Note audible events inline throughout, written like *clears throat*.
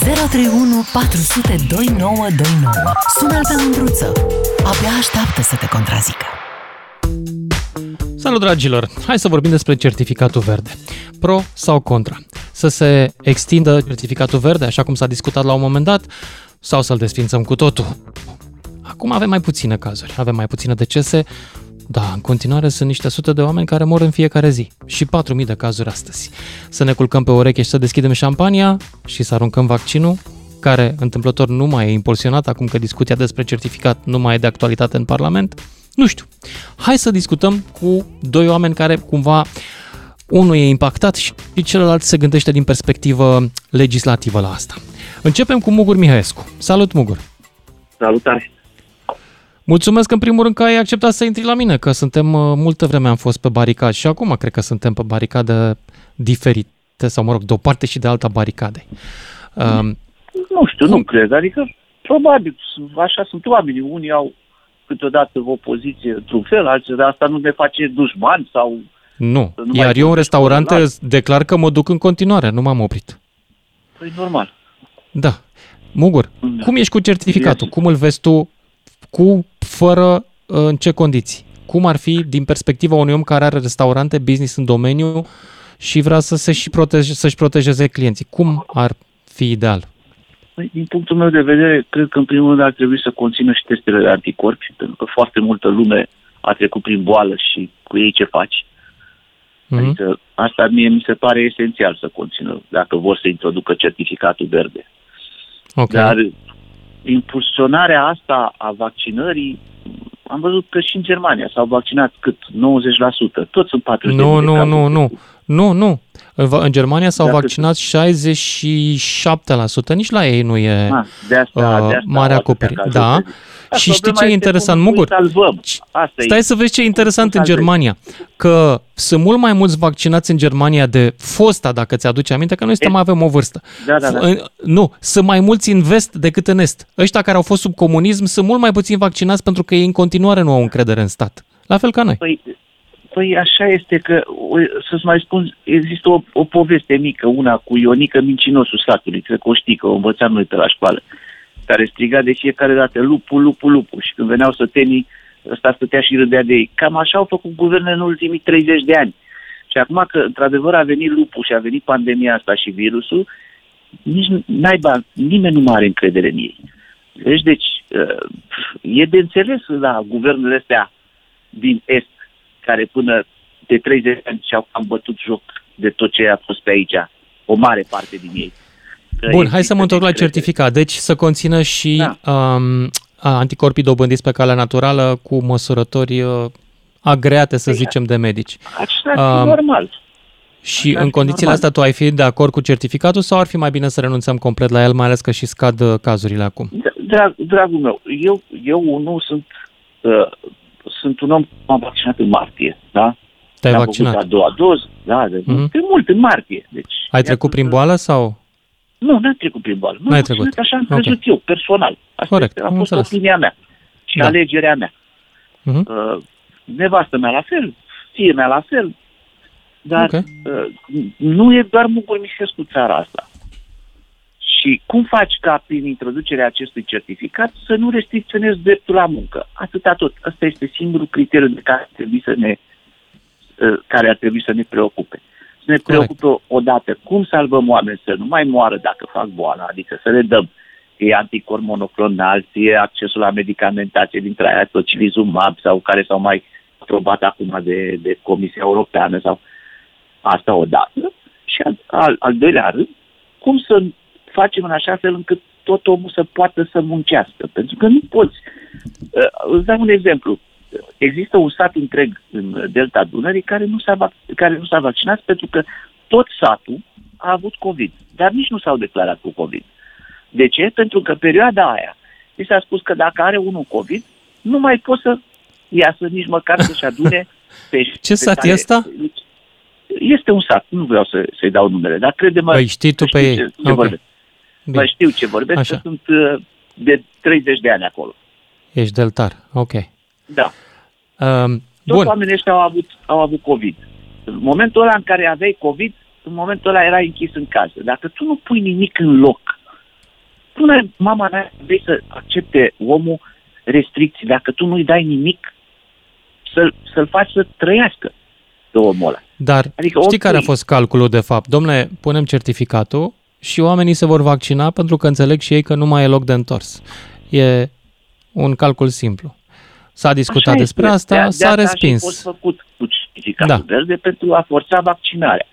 031 400 2929. Sună-l pe Mândruță. Abia așteaptă să te contrazică. Salut dragilor! Hai să vorbim despre certificatul verde. Pro sau contra? Să se extindă certificatul verde, așa cum s-a discutat la un moment dat, sau să-l desfințăm cu totul? Acum avem mai puține cazuri, avem mai puține decese, da, în continuare sunt niște sute de oameni care mor în fiecare zi și 4.000 de cazuri astăzi. Să ne culcăm pe ureche și să deschidem șampania și să aruncăm vaccinul, care întâmplător nu mai e impulsionat acum că discuția despre certificat nu mai e de actualitate în Parlament? Nu știu. Hai să discutăm cu doi oameni care cumva unul e impactat și celălalt se gândește din perspectivă legislativă la asta. Începem cu Mugur Mihaescu. Salut, Mugur! Salutare! Mulțumesc în primul rând că ai acceptat să intri la mine, că suntem, uh, multă vreme am fost pe baricade și acum cred că suntem pe baricade diferite, sau mă rog, de o parte și de alta baricade. Um, nu știu, cum? nu cred, adică probabil așa sunt oamenii, unii au câteodată o poziție într-un fel, alții de asta nu ne face dușmani sau... Nu, nu iar eu în restaurante declar că mă duc în continuare, nu m-am oprit. Păi normal. Da. Mugur, da. cum ești cu certificatul? Cum îl vezi tu cu, fără, în ce condiții? Cum ar fi din perspectiva unui om care are restaurante, business în domeniu și vrea să se și protege, să-și protejeze clienții? Cum ar fi ideal? Păi, din punctul meu de vedere, cred că în primul rând ar trebui să conțină și testele de anticorpi, pentru că foarte multă lume a trecut prin boală și cu ei ce faci. Mm-hmm. Adică asta mie mi se pare esențial să conțină, dacă vor să introducă certificatul verde. Okay. Dar impulsionarea asta a vaccinării, am văzut că și în Germania s-au vaccinat cât? 90%. Toți sunt 40%. Nu, nu, nu, nu. Nu, nu. În Germania s-au de vaccinat 67%, nici la ei nu e ah, de asta, uh, de asta mare acoperire. Da. Și știi ce e interesant, Mugur? Asta Stai e. să vezi ce e interesant în Germania. Că sunt mult mai mulți vaccinați în Germania de fosta, dacă ți-aduce aminte, că noi suntem, avem o vârstă. Da, da, da. Nu, sunt mai mulți în vest decât în est. Ăștia care au fost sub comunism sunt mult mai puțin vaccinați pentru că ei în continuare nu au încredere în stat. La fel ca noi. Păi, Păi așa este că, să-ți mai spun, există o, o poveste mică, una cu Ionică Mincinosul satului, cred că o știi, că o învățam noi pe la școală, care striga de fiecare dată, lupul, lupul, lupul, și când veneau sătenii, ăsta stătea și râdea de ei. Cam așa au făcut guvernele în ultimii 30 de ani. Și acum că, într-adevăr, a venit lupul și a venit pandemia asta și virusul, nici naiba, nimeni nu mai are încredere în ei. Deci, deci, e de înțeles la guvernele astea din Est care până de 30 de ani și-au cam bătut joc de tot ce a fost pe aici, o mare parte din ei. Bun, hai să mă întorc la certificat. Deci să conțină și da. um, anticorpii dobândiți pe calea naturală cu măsurători uh, agreate, să păi, zicem, de medici. Așa um, normal. Și Așa în condițiile normal. astea tu ai fi de acord cu certificatul sau ar fi mai bine să renunțăm complet la el, mai ales că și scad uh, cazurile acum? Drag, dragul meu, eu, eu nu sunt uh, sunt un om am vaccinat în martie, da? Te-ai am vaccinat? a doua doză, da, de, mm-hmm. de mult, în martie. Deci, Ai trecut prin boală sau? Nu, n-am trecut prin boală. Nu, N-ai trecut. Așa am crezut okay. eu, personal. Asta Corect, este, a fost opinia mea și da. alegerea mea. Mm-hmm. Uh, nevastă mea la fel, fie mea la fel, dar okay. uh, nu e doar Mugur Mișescu țara asta. Și cum faci ca prin introducerea acestui certificat să nu restricționezi dreptul la muncă? Atâta tot. Asta este singurul criteriu de care ar trebui să ne, ă, care ar trebui să ne preocupe. Să ne preocupe Correct. odată cum salvăm oameni să nu mai moară dacă fac boala, adică să le dăm e anticor monoclonal, fie accesul la medicamentație dintre aia tocilizumab sau care s-au mai aprobat acum de, de Comisia Europeană sau asta odată. Și al, al, al doilea rând, cum să facem în așa fel încât tot omul să poată să muncească. Pentru că nu poți. Uh, îți dau un exemplu. Există un sat întreg în Delta Dunării care nu s-a, care nu s-a vaccinat pentru că tot satul a avut COVID, dar nici nu s-au declarat cu COVID. De ce? Pentru că perioada aia mi s-a spus că dacă are unul COVID, nu mai poți să iasă nici măcar să-și adune *laughs* pești. Ce sat care... e ăsta? Este un sat, nu vreau să, să-i dau numele, dar crede-mă... Păi știi tu pe ei. Ce, ce okay. Bine. Mai știu ce vorbesc, Așa. că sunt uh, de 30 de ani acolo. Ești deltar, ok. Da. Um, Toți bun. oamenii ăștia au avut, au avut COVID. În momentul ăla în care aveai COVID, în momentul ăla erai închis în casă. Dacă tu nu pui nimic în loc tu n-ai, mama mea vrei să accepte omul restricții, dacă tu nu-i dai nimic, să-l, să-l faci să trăiască pe omul ăla. Dar adică știi care a fost calculul de fapt? Domnule, punem certificatul și oamenii se vor vaccina pentru că înțeleg și ei că nu mai e loc de întors. E un calcul simplu. S-a discutat Așa despre este. asta, de, s-a de respins. A fost făcut cu certificatul da. verde pentru a forța vaccinarea.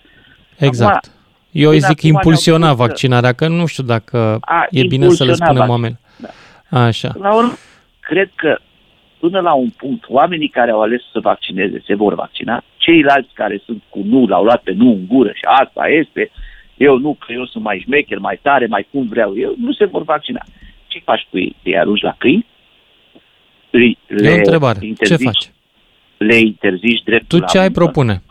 Exact. Acum, Eu îi zic impulsiona vaccinarea, că nu știu dacă a, e bine să le spunem oameni. Da. Așa. La urmă, cred că până la un punct, oamenii care au ales să vaccineze se vor vaccina, ceilalți care sunt cu nu, l-au luat pe nu în gură și asta este, eu nu, că eu sunt mai șmecher, mai tare, mai cum vreau eu, nu se vor vaccina. Ce faci cu ei? Îi arunci la câini? Le, e o întrebare. Ce faci? Le interzici dreptul Tu ce ai propune?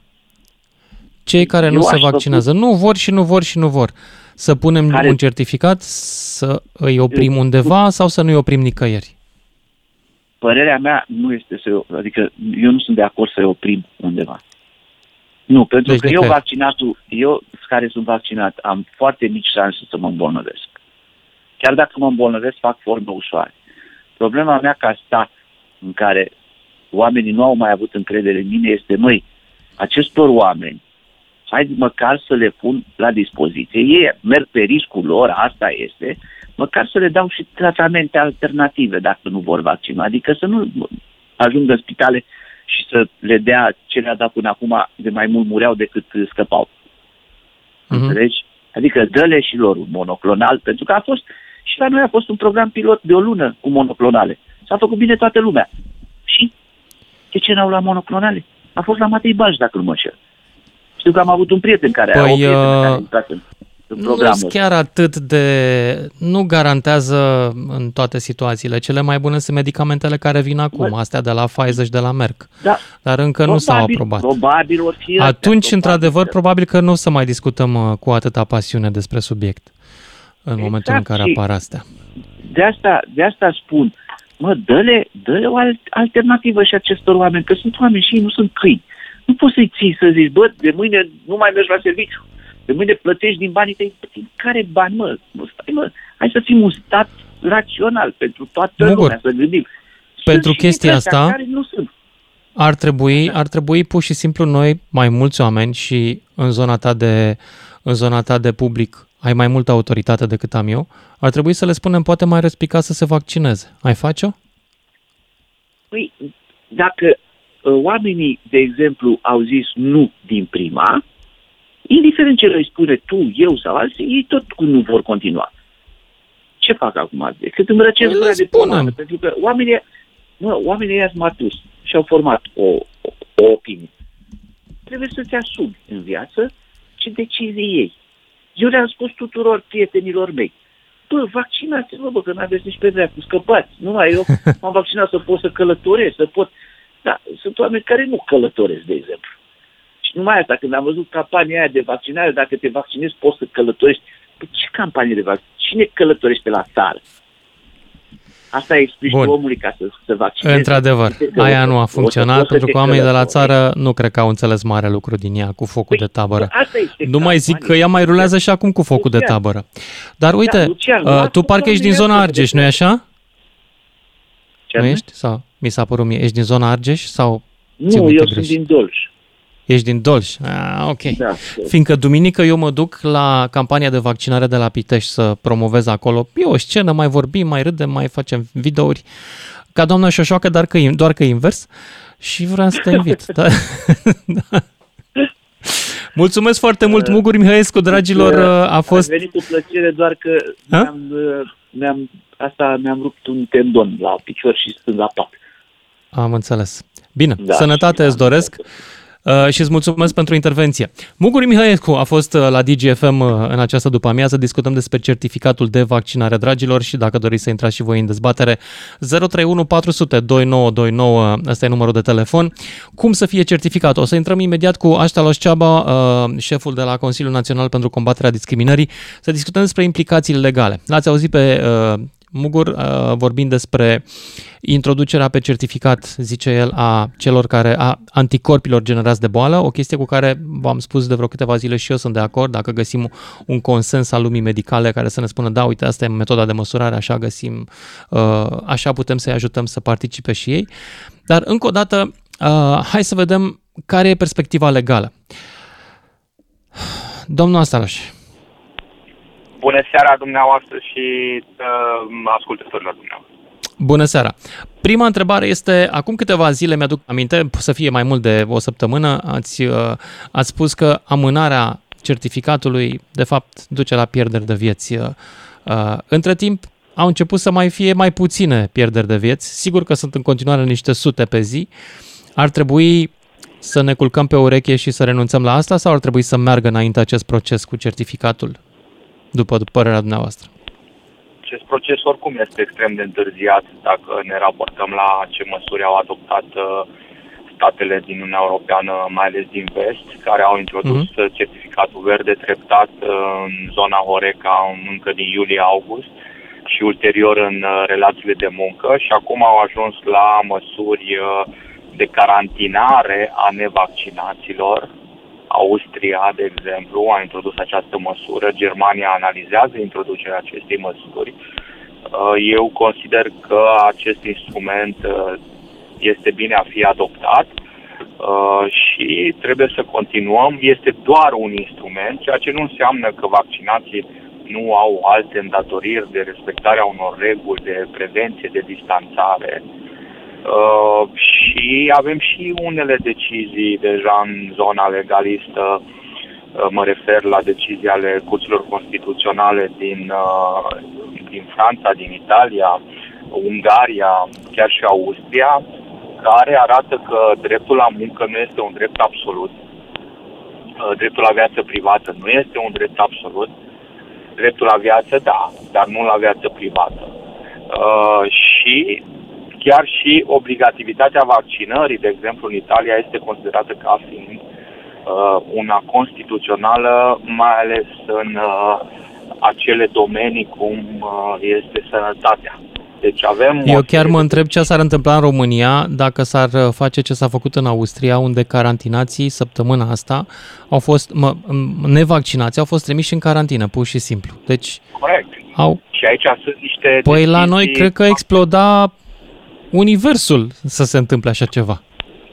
Cei care eu nu se vaccinează propun... nu vor și nu vor și nu vor. Să punem care... un certificat, să îi oprim undeva sau să nu îi oprim nicăieri? Părerea mea nu este să... Adică eu nu sunt de acord să-i oprim undeva. Nu, pentru deci că eu vaccinatul, eu care sunt vaccinat, am foarte mici șanse să mă îmbolnăvesc. Chiar dacă mă îmbolnăvesc, fac forme ușoare. Problema mea ca stat în care oamenii nu au mai avut încredere în mine este, măi, acestor oameni, hai măcar să le pun la dispoziție. Ei merg pe riscul lor, asta este, măcar să le dau și tratamente alternative dacă nu vor vaccina. Adică să nu ajungă în spitale și să le dea ce le-a dat până acum, de mai mult mureau decât scăpau. Uh-huh. Înțelegi? Adică dă-le și lor un monoclonal, pentru că a fost, și la noi a fost un program pilot de o lună cu monoclonale. S-a făcut bine toată lumea. Și de ce n-au luat monoclonale? A fost la Matei Baș, dacă nu mă șer. Știu că am avut un prieten care păi, a, o prietenă uh... care a intrat în nu sunt chiar atât de... Nu garantează în toate situațiile. Cele mai bune sunt medicamentele care vin acum, Bă. astea de la Pfizer și de la Merck. Da. Dar încă probabil, nu s-au aprobat. Probabil or fi Atunci, probabil. într-adevăr, probabil că nu o să mai discutăm uh, cu atâta pasiune despre subiect în exact momentul în care apar astea. De asta, de asta spun, mă, dă-le, dă-le o alternativă și acestor oameni, că sunt oameni și ei nu sunt câini. Nu poți să-i ții să zici, bă, de mâine nu mai mergi la serviciu de mâine plătești din banii tăi. Din care bani, mă? Stai, mă, hai să fim un stat rațional pentru toată Bugur. lumea, să gândim. Pentru sunt chestia asta, care nu sunt. Ar trebui, ar trebui pur și simplu noi, mai mulți oameni și în zona ta de, în zona ta de public, ai mai multă autoritate decât am eu, ar trebui să le spunem poate mai respica să se vaccineze. Ai face-o? Păi, dacă uh, oamenii, de exemplu, au zis nu din prima, indiferent ce le spune tu, eu sau alții, ei tot cu nu vor continua. Ce fac acum? Cât îmi răcesc gura de pomană, pentru că oamenii, mă, oamenii i-au matus și au format o, o, o opinie. Trebuie să-ți asumi în viață ce decizii ei. Eu le-am spus tuturor prietenilor mei, bă, vaccinați-vă, bă, că n-aveți nici pe dreapta, scăpați. Numai eu *laughs* m-am vaccinat să pot să călătoresc, să pot... Da, sunt oameni care nu călătoresc, de exemplu. Și numai asta, când am văzut campania aia de vaccinare, dacă te vaccinezi poți să călătorești. Păi ce campanie de vaccinare? Cine călătorește la țară? Asta explici omului ca să se vaccineze. Într-adevăr, aia nu a funcționat pentru că oamenii de la țară nu cred că au înțeles mare lucru din ea cu focul păi, de tabără. Nu mai zic că ea mai rulează și acum cu focul de tabără. Dar da, uite, uh, tu parcă ești din zona Argeș, nu-i așa? Nu ești? Sau mi s-a părut mie, ești din zona Argeș sau Nu, eu sunt din Dolj. Ești din Dolj. Ah, ok. Da, Fiindcă duminică eu mă duc la campania de vaccinare de la Pitești să promovez acolo. E o scenă, mai vorbim, mai râdem, mai facem videouri. Ca doamna Șoșoacă, dar că, doar că invers. Și vreau să te invit. da. da. *laughs* Mulțumesc foarte mult, Mugur Mihăescu, dragilor, a fost... A venit cu plăcere, doar că mi-am, mi-am, asta mi-am rupt un tendon la picior și stând la pat. Am înțeles. Bine, da, sănătate îți doresc. Da. Uh, și îți mulțumesc pentru intervenție. Muguri Mihaescu a fost uh, la DGFM uh, în această după amiază. Discutăm despre certificatul de vaccinare, dragilor, și dacă doriți să intrați și voi în dezbatere, 031 400 2929, ăsta e numărul de telefon. Cum să fie certificat? O să intrăm imediat cu Aștalos Ceaba, șeful de la Consiliul Național pentru Combaterea Discriminării, să discutăm despre implicațiile legale. L-ați auzit pe Mugur, uh, vorbind despre introducerea pe certificat, zice el, a celor care, a anticorpilor generați de boală, o chestie cu care v-am spus de vreo câteva zile și eu sunt de acord, dacă găsim un consens al lumii medicale care să ne spună, da, uite, asta e metoda de măsurare, așa găsim, uh, așa putem să-i ajutăm să participe și ei. Dar, încă o dată, hai să vedem care e perspectiva legală. Domnul Astaraș. Bună seara dumneavoastră și uh, ascultătorilor dumneavoastră. Bună seara! Prima întrebare este, acum câteva zile, mi-aduc aminte, să fie mai mult de o săptămână, ați, uh, ați spus că amânarea certificatului, de fapt, duce la pierderi de vieți. Uh, uh, între timp, au început să mai fie mai puține pierderi de vieți. Sigur că sunt în continuare niște sute pe zi. Ar trebui să ne culcăm pe ureche și să renunțăm la asta sau ar trebui să meargă înainte acest proces cu certificatul, după părerea dumneavoastră? Acest proces oricum este extrem de întârziat dacă ne raportăm la ce măsuri au adoptat uh, statele din Uniunea Europeană, mai ales din vest, care au introdus uh-huh. certificatul verde treptat uh, în zona Horeca încă din iulie-august și ulterior în relațiile de muncă și acum au ajuns la măsuri uh, de carantinare a nevaccinaților. Austria, de exemplu, a introdus această măsură, Germania analizează introducerea acestei măsuri. Uh, eu consider că acest instrument uh, este bine a fi adoptat uh, și trebuie să continuăm. Este doar un instrument, ceea ce nu înseamnă că vaccinații nu au alte îndatoriri de respectarea unor reguli de prevenție, de distanțare. Uh, și avem și unele decizii deja în zona legalistă, uh, mă refer la decizii ale curților constituționale din, uh, din Franța, din Italia, Ungaria, chiar și Austria, care arată că dreptul la muncă nu este un drept absolut. Uh, dreptul la viață privată nu este un drept absolut. Dreptul la viață, da, dar nu la viață privată. Uh, și chiar și obligativitatea vaccinării, de exemplu, în Italia este considerată ca fiind uh, una constituțională, mai ales în uh, acele domenii cum uh, este sănătatea. Deci avem Eu chiar mă întreb ce s-ar întâmpla în România dacă s-ar uh, face ce s-a făcut în Austria, unde carantinații săptămâna asta au fost, mă, nevaccinații au fost trimiși în carantină, pur și simplu. Deci Corect. Au... Și aici sunt niște Păi la noi cred că exploda universul să se întâmple așa ceva.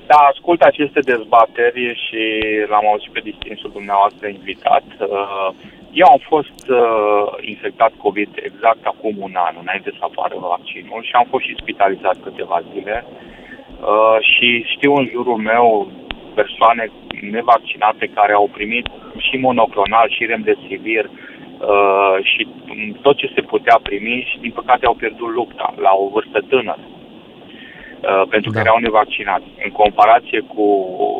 Da, ascult aceste dezbateri și l-am auzit pe distinsul dumneavoastră invitat. Uh, eu am fost uh, infectat COVID exact acum un an, înainte să apară vaccinul și am fost și spitalizat câteva zile. Uh, și știu în jurul meu persoane nevaccinate care au primit și monoclonal și remdesivir și tot ce se putea primi și din păcate au pierdut lupta la o vârstă tânără. Uh, pentru da. că erau nevaccinați, în comparație cu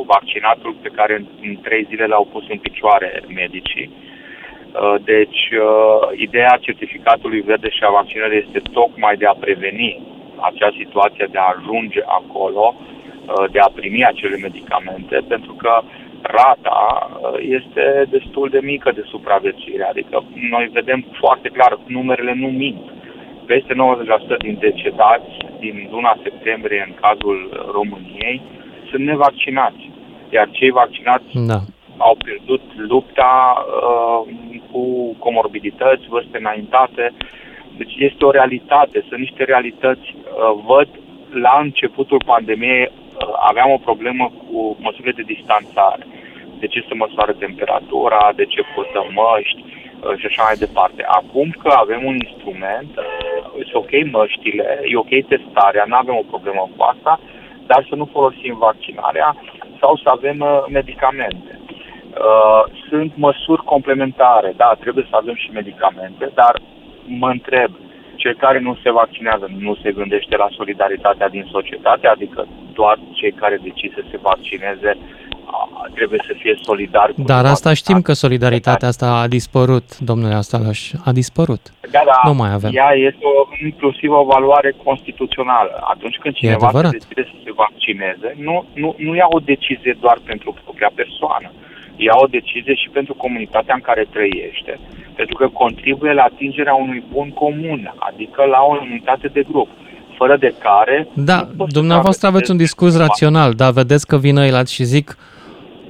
vaccinatul pe care în, în trei zile l-au pus în picioare medicii. Uh, deci, uh, ideea certificatului verde și a vaccinării este tocmai de a preveni acea situație, de a ajunge acolo, de a primi acele medicamente, pentru că rata este destul de mică de supraviețuire. Adică noi vedem foarte clar, numerele nu mint peste 90% din decedați din luna septembrie în cazul României sunt nevaccinați, iar cei vaccinați da. au pierdut lupta uh, cu comorbidități, vârste înaintate. Deci este o realitate, sunt niște realități. Uh, văd la începutul pandemiei uh, aveam o problemă cu măsurile de distanțare. De ce se măsoară temperatura, de ce purtăm măști, Uh, și așa mai departe. Acum că avem un instrument, uh, e ok măștile, e ok testarea, nu avem o problemă cu asta, dar să nu folosim vaccinarea sau să avem uh, medicamente. Sunt măsuri complementare, da, trebuie să avem și medicamente, dar mă întreb, cel care nu se vaccinează nu se gândește la solidaritatea din societate, adică doar cei care decid să se vaccineze trebuie să fie solidar cu Dar asta știm că solidaritatea asta a dispărut, domnule Astalaș, a dispărut. Da, da, nu mai avem. Ea este o, inclusiv o valoare constituțională. Atunci când cineva se decide să se vaccineze, nu, nu, nu ia o decizie doar pentru propria persoană. ia o decizie și pentru comunitatea în care trăiește, pentru că contribuie la atingerea unui bun comun, adică la o unitate de grup fără de care... Da, dumneavoastră aveți un discurs rațional, dar vedeți că vin ăilalți și zic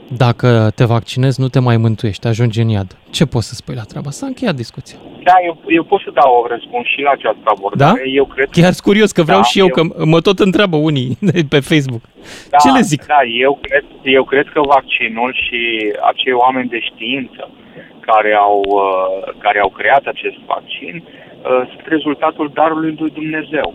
dacă te vaccinezi, nu te mai mântuiești, ajungi în iad. Ce poți să spui la treaba? S-a încheiat discuția. Da, eu, eu pot să dau o răspuns și la această abordare. Da? Eu cred Chiar sunt curios, că vreau da, și eu, eu, că mă tot întreabă unii *laughs* pe Facebook. Da, Ce le zic? Da, eu cred, eu cred că vaccinul și acei oameni de știință care au, uh, care au creat acest vaccin uh, sunt rezultatul darului lui Dumnezeu.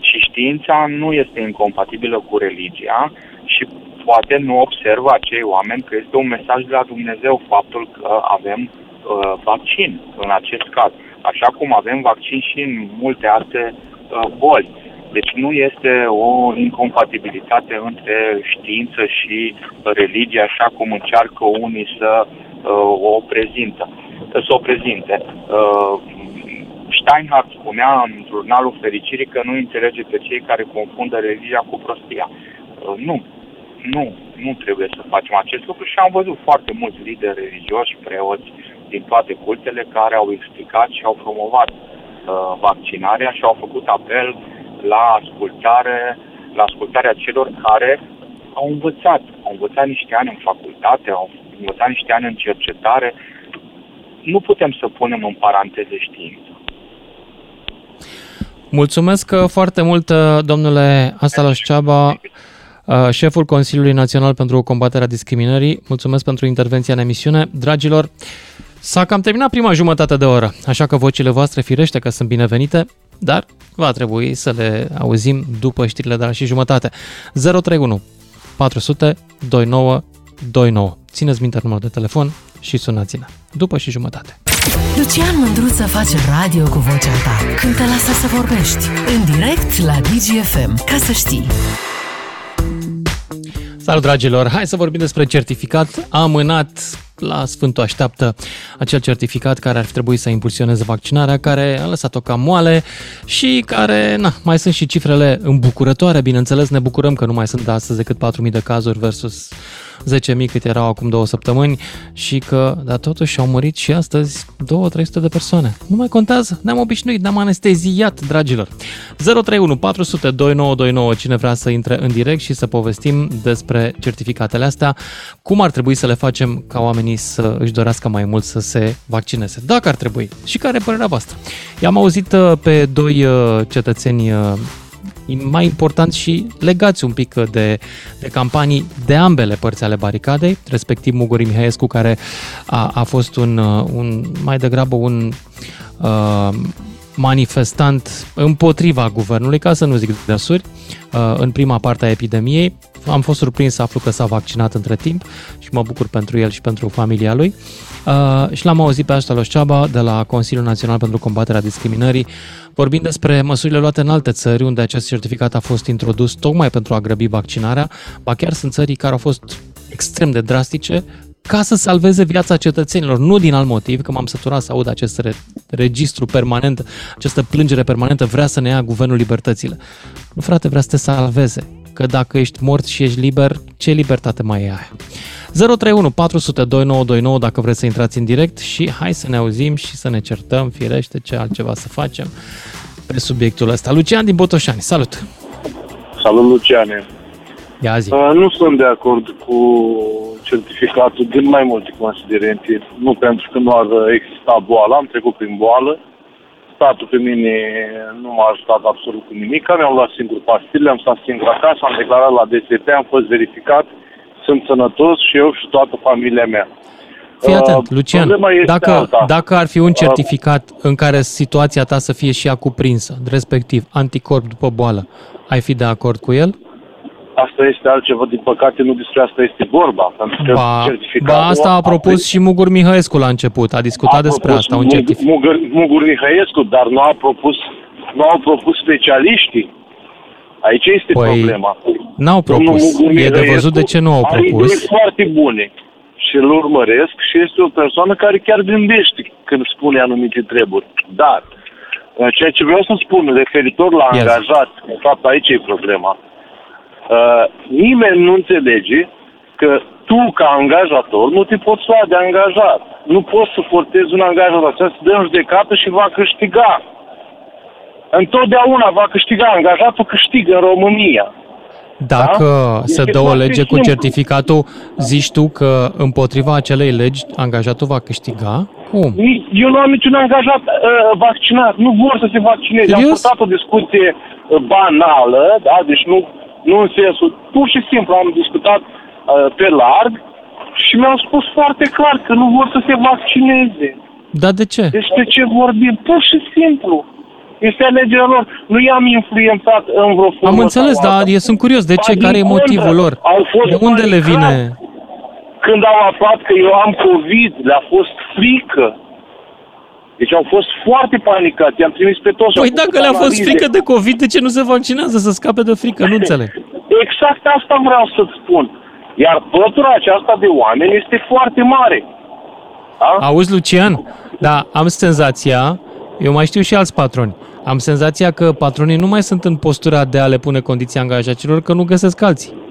Și știința nu este incompatibilă cu religia și poate nu observă acei oameni că este un mesaj de la Dumnezeu faptul că avem uh, vaccin în acest caz. Așa cum avem vaccin și în multe alte uh, boli. Deci nu este o incompatibilitate între știință și religie, așa cum încearcă unii să uh, o prezintă, să o prezinte. Uh, Steinhardt spunea în jurnalul Fericirii că nu înțelege pe cei care confundă religia cu prostia. Uh, nu, nu, nu trebuie să facem acest lucru și am văzut foarte mulți lideri religioși, preoți din toate cultele care au explicat și au promovat uh, vaccinarea și au făcut apel la ascultare, la ascultarea celor care au învățat, au învățat niște ani în facultate, au învățat niște ani în cercetare. Nu putem să punem în paranteze știință. Mulțumesc foarte mult, domnule Astalos Ceaba, șeful Consiliului Național pentru combaterea discriminării. Mulțumesc pentru intervenția în emisiune. Dragilor, s-a cam terminat prima jumătate de oră, așa că vocile voastre firește că sunt binevenite, dar va trebui să le auzim după știrile de la și jumătate. 031 400 29 29. Țineți minte numărul de telefon și sunați-ne. După și jumătate. Lucian Mândruță face radio cu vocea ta când te lasă să vorbești. În direct la DGFM. Ca să știi. Salut dragilor! Hai să vorbim despre certificat amânat la Sfântul Așteaptă acel certificat care ar fi trebuit să impulsioneze vaccinarea, care a lăsat-o cam moale și care, na, mai sunt și cifrele îmbucurătoare, bineînțeles, ne bucurăm că nu mai sunt astăzi decât 4.000 de cazuri versus 10.000 cât erau acum două săptămâni și că, dar totuși au murit și astăzi 2-300 de persoane. Nu mai contează, ne-am obișnuit, ne-am anesteziat, dragilor. 031 400 2929, cine vrea să intre în direct și să povestim despre certificatele astea, cum ar trebui să le facem ca oamenii să își dorească mai mult să se vaccineze, dacă ar trebui și care e părerea voastră. I-am auzit uh, pe doi uh, cetățeni uh, mai important și legați un pic de, de campanii de ambele părți ale baricadei, respectiv Muguri Mihaescu, care a, a fost un, un mai degrabă un uh, manifestant împotriva guvernului, ca să nu zic de suri, uh, în prima parte a epidemiei. Am fost surprins să aflu că s-a vaccinat între timp și mă bucur pentru el și pentru familia lui. Uh, și l-am auzit pe Aștalos Ceaba de la Consiliul Național pentru Combaterea Discriminării, vorbind despre măsurile luate în alte țări unde acest certificat a fost introdus tocmai pentru a grăbi vaccinarea, ba chiar sunt țări care au fost extrem de drastice ca să salveze viața cetățenilor, nu din alt motiv, că m-am săturat să aud acest re- registru permanent, această plângere permanentă, vrea să ne ia guvernul libertățile. Nu, frate, vrea să te salveze, că dacă ești mort și ești liber, ce libertate mai e aia? 031 400 2929 dacă vreți să intrați în direct și hai să ne auzim și să ne certăm, firește, ce altceva să facem pe subiectul ăsta. Lucian din Botoșani, salut! Salut, Luciane! Ia zi. Uh, nu sunt de acord cu certificatul din mai multe considerente. Nu pentru că nu ar exista boală, am trecut prin boală. Statul pe mine nu m-a ajutat absolut cu nimic. Mi-am luat singur pastile, am stat singur acasă, am declarat la DSP, am fost verificat sunt sănătos și eu și toată familia mea. Fii atent, uh, Lucian, dacă, dacă ar fi un uh, certificat uh, în care situația ta să fie și ea cuprinsă, respectiv anticorp după boală, ai fi de acord cu el? Asta este altceva, din păcate nu despre asta este vorba. Pentru că ba, ba asta a propus a și Mugur Mihăescu la început, a discutat a despre asta, un certificat. Mugur, Mugur Mihăescu, dar nu a propus, nu au propus specialiștii. Aici este păi, problema. N-au propus. E de văzut de ce nu au propus. Are foarte bune și îl urmăresc și este o persoană care chiar gândește când spune anumite treburi. Dar, ceea ce vreau să spun referitor la yes. angajat, de fapt aici e problema, uh, nimeni nu înțelege că tu, ca angajator, nu te poți lua de angajat. Nu poți să fortezi un angajat așa să dă în judecată și va câștiga. Întotdeauna va câștiga. Angajatul câștigă în România. Dacă da? se dă o lege cu certificatul, zici tu că împotriva acelei legi angajatul va câștiga? Cum? Eu nu am niciun angajat uh, vaccinat. Nu vor să se vaccineze. Serios? Am purtat o discuție uh, banală, da? deci nu, nu în sensul... Pur și simplu am discutat uh, pe larg și mi-au spus foarte clar că nu vor să se vaccineze. Dar de ce? Deci de ce vorbim? Pur și simplu. Este alegerea lor. Nu i-am influențat în vreo formă Am înțeles, dar eu sunt curios. De ce? Care e motivul lor? Au fost de unde le vine? Când au aflat că eu am COVID, le-a fost frică. Deci au fost foarte panicați, i-am trimis pe toți. Păi dacă le-a fost frică de COVID, de ce nu se vaccinează să scape de frică? Nu înțeleg. Exact asta vreau să-ți spun. Iar pătura aceasta de oameni este foarte mare. Da? Auzi, Lucian, da, am senzația, eu mai știu și alți patroni, am senzația că patronii nu mai sunt în postura de a le pune condiții angajaților, că nu găsesc alții.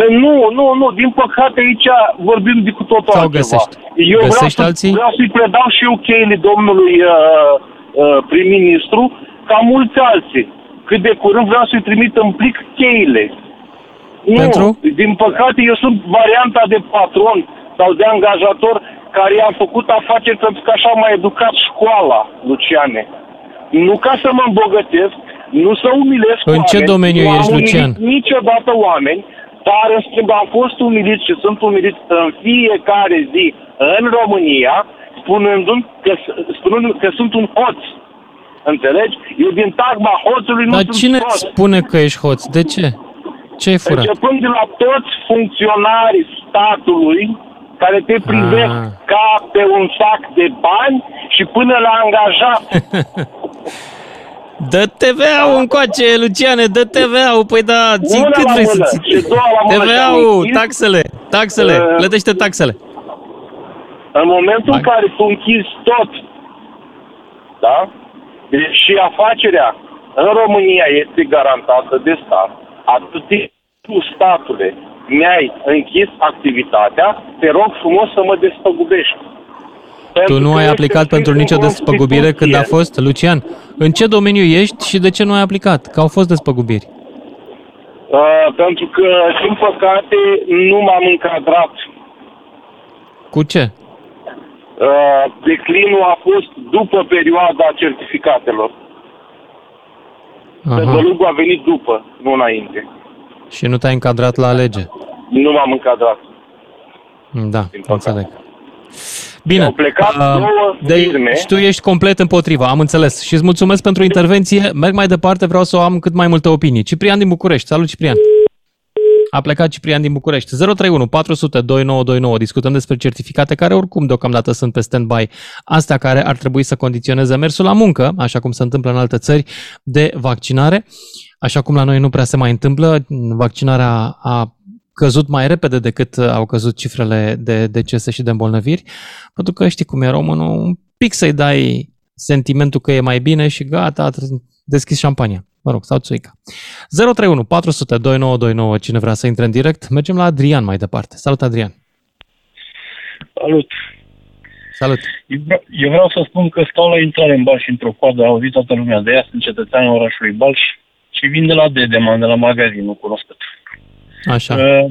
Că nu, nu, nu, din păcate aici vorbim de cu totul Sau altceva. găsești? Eu găsești vreau, alții? Să, vreau să-i predau și eu cheile domnului uh, uh, prim-ministru, ca mulți alții. Cât de curând vreau să-i trimit în plic cheile. Pentru? Nu, din păcate eu sunt varianta de patron sau de angajator care i-am făcut afaceri pentru că așa m-a educat școala, Luciane. Nu ca să mă îmbogătesc, nu să umilesc În ce oameni, domeniu nu ești, Lucian? niciodată oameni, dar în schimb am fost umilit și sunt umilit în fiecare zi în România, spunându-mi că, spunându că sunt un hoț. Înțelegi? Eu din tagma hoțului nu Dar sunt cine hoț. spune că ești hoț? De ce? Ce ai furat? Începând de la toți funcționarii statului care te privesc Ah. ca pe un sac de bani și până la angajat. *laughs* Dă TVA-ul încoace, Luciane, dă TVA-ul, păi da, ții Una cât la vrei să mână ții? și doua la mână TVA-ul, și-am închis. taxele, taxele, Uh, plătește taxele. În momentul în Hai. care tu închizi tot, da? Deci și afacerea în România este garantată de stat. Atât timp tu, statule, mi-ai închis activitatea, te rog frumos să mă despăgubești. Tu Pentru nu că ai este aplicat scris pentru în nicio despăgubire când a Constituție. fost? Lucian, în ce domeniu ești și de ce nu ai aplicat? Că au fost despăgubiri. Uh, pentru că, din păcate, nu m-am încadrat. Cu ce? Uh, declinul a fost după perioada certificatelor. Aha. Tăvălugul a venit după, nu înainte. Și nu te-ai încadrat la lege. Nu m-am încadrat. Da, Din păcate. înțeleg. Bine. Au plecat două firme. și tu ești complet împotriva, am înțeles. Și îți mulțumesc pentru intervenție. Merg mai departe, vreau să o am cât mai multe opinii. Ciprian din București. Salut, Ciprian. A plecat Ciprian din București. 031 400 2929. Discutăm despre certificate care oricum deocamdată sunt pe stand-by. Astea care ar trebui să condiționeze mersul la muncă, așa cum se întâmplă în alte țări, de vaccinare. Așa cum la noi nu prea se mai întâmplă, vaccinarea a căzut mai repede decât au căzut cifrele de decese și de îmbolnăviri, pentru că știi cum e românul, un pic să-i dai sentimentul că e mai bine și gata, a deschis șampania. Mă rog, sau țuica. 031 400 2929, cine vrea să intre în direct. Mergem la Adrian mai departe. Salut, Adrian. Salut! Salut. Eu vreau, eu vreau să spun că stau la intrare în Balș într-o coadă, a auzit toată lumea de ea, sunt cetățean orașului Balș și vin de la Dedeman, de la magazin, nu cunosc cât. Așa. Uh,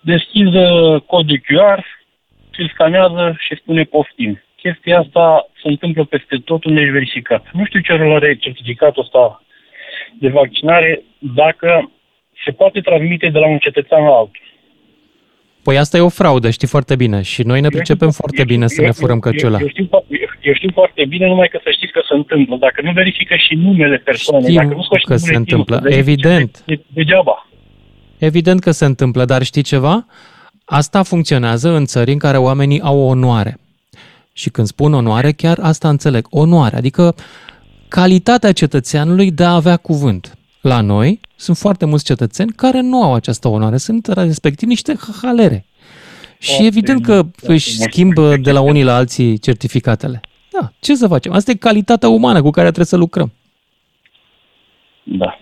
deschid uh, cod de QR, îl scanează și spune poftim. Chestia asta se întâmplă peste tot unde ești verificat. Nu știu ce rol are certificatul ăsta de vaccinare dacă se poate transmite de la un cetățean la altul. Păi asta e o fraudă, știi foarte bine. Și noi ne pricepem foarte bine să ne furăm căciula. Eu, eu, știu, fo- eu, eu știu foarte bine, numai că să știți că se întâmplă. Dacă nu verifică și numele persoanei, Știu dacă nu scoți că se buletinul întâmplă, să verifice, evident. De, degeaba. Evident că se întâmplă, dar știi ceva? Asta funcționează în țări în care oamenii au onoare. Și când spun onoare, chiar asta înțeleg. Onoare, adică calitatea cetățeanului de a avea cuvânt. La noi sunt foarte mulți cetățeni care nu au această onoare, sunt respectiv niște halere. Și Foarte evident că mult, foarte își mult. schimbă de la unii la alții certificatele. Da, ce să facem? Asta e calitatea umană cu care trebuie să lucrăm. Da.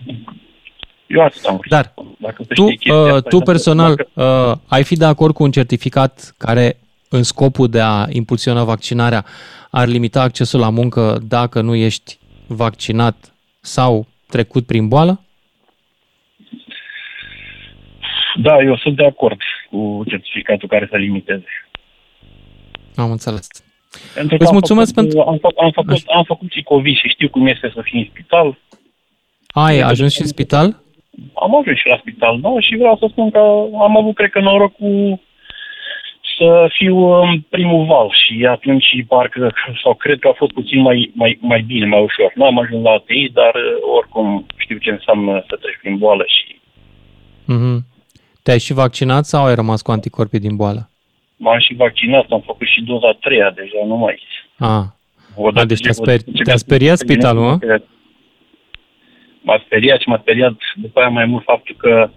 Eu atât am vrut Dar dacă tu, uh, tu personal dacă... uh, ai fi de acord cu un certificat care în scopul de a impulsiona vaccinarea ar limita accesul la muncă dacă nu ești vaccinat sau trecut prin boală? Da, eu sunt de acord cu certificatul care să limiteze. Am înțeles. Pentru că Îți mulțumesc făcut, pentru... Am, făcut, am, făcut, am făcut și COVID și știu cum este să fii în spital. Ai ajuns și în spital? Am ajuns și la spital, da, și vreau să spun că am avut, cred că, norocul să fiu în primul val și atunci parcă, sau cred că a fost puțin mai, mai, mai bine, mai ușor. Nu am ajuns la ATI, dar oricum știu ce înseamnă să treci prin boală și... Mm-hmm. Te-ai și vaccinat sau ai rămas cu anticorpii din boală? M-am și vaccinat, am făcut și doza a treia deja, nu mai... Ah. A, deci te-a, sper- te-a speriat spitalul, mă? M-a speriat și m-a speriat după aia mai mult faptul că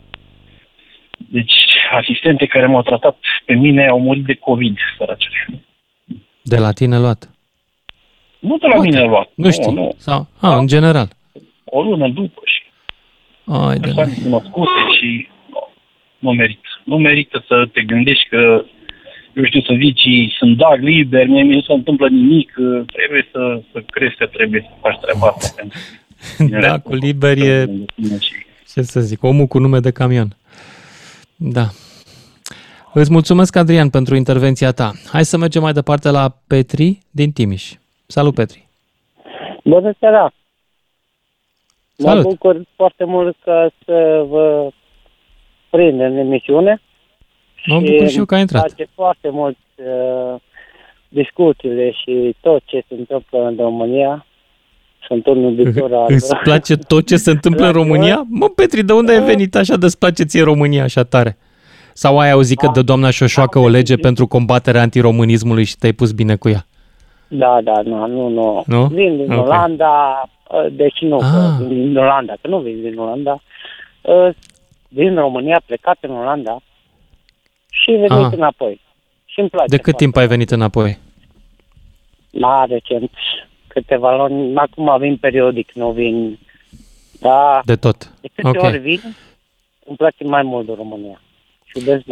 deci asistente care m-au tratat pe mine au murit de COVID, săracele. De la tine luat? Nu de la Poate. mine luat. Nu, nu știu. Nu. Sau, a, da. în general. O lună după și Ai persoane cunoscute și nu merită. Nu merită să te gândești că, eu știu, să zici, sunt dag liber, mie nu se întâmplă nimic, trebuie să, să crezi că trebuie să faci treaba asta. Da, cu liber e, ce să zic, omul cu nume de camion. Da. Îți mulțumesc, Adrian, pentru intervenția ta. Hai să mergem mai departe la Petri din Timiș. Salut, Petri! Bună seara! Salut. Mă bucur foarte mult că să vă prind în emisiune. Mă bucur și eu că ai intrat. place foarte mult uh, discuțiile și tot ce se întâmplă în România. Sunt un iubitor al... Îți place tot ce se întâmplă în România? Mă, Petri, de unde ai venit așa de-ți place ție România așa tare? Sau ai auzit că de doamna Șoșoacă o lege pentru combaterea antiromânismului și te-ai pus bine cu ea? Da, da, nu, nu, nu. nu? Vin din okay. Olanda, uh, deci nu, ah. vin din Olanda, că nu vin din Olanda. Uh, din România, plecat în Olanda și venit ah. înapoi. Și îmi place. De cât timp ai venit înapoi? La recent, câteva luni. Acum vin periodic, nu vin... Da, de tot. De câte okay. ori vin, îmi place mai mult de România.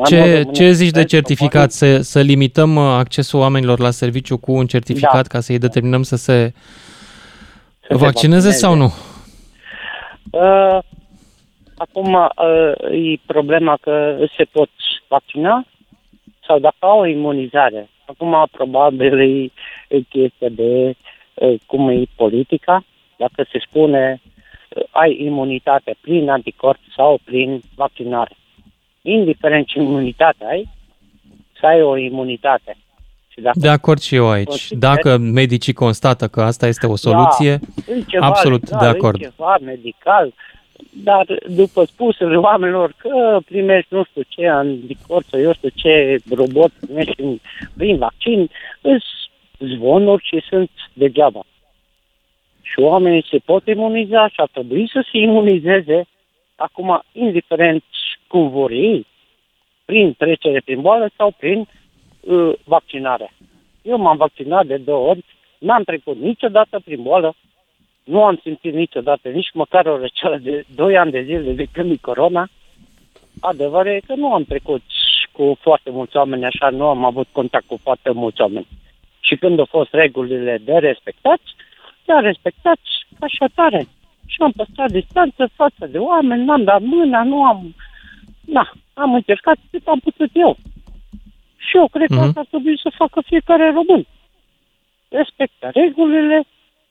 Ce, ce zici de certificat? Să, să limităm uh, accesul oamenilor la serviciu cu un certificat da. ca să-i determinăm să se să vaccineze se sau nu? Uh, acum uh, e problema că se pot vaccina sau dacă au o imunizare. Acum probabil e, e chestia de uh, cum e politica, dacă se spune uh, ai imunitate prin anticorp sau prin vaccinare indiferent ce imunitate ai, să ai o imunitate. Și dacă de acord și eu aici. Dacă medicii constată că asta este o soluție, da, ceva absolut legal, de acord. ceva medical, dar după spusele oamenilor că primești nu știu ce anticorp sau eu știu ce robot primești prin vaccin, îți zvonuri și sunt degeaba. Și oamenii se pot imuniza și ar trebui să se imunizeze acum, indiferent cum vor ei, prin trecere prin boală sau prin uh, vaccinare. Eu m-am vaccinat de două ori, n-am trecut niciodată prin boală, nu am simțit niciodată nici măcar o răceală de 2 ani de zile de când e corona. Adevăr e că nu am trecut cu foarte mulți oameni, așa nu am avut contact cu foarte mulți oameni. Și când au fost regulile de respectați, le-am respectat așa tare. Și am păstrat distanță față de oameni, n-am dat mâna, nu am da, am încercat cât am putut eu. Și eu cred că uh-huh. asta ar trebui să facă fiecare român. Respectă regulile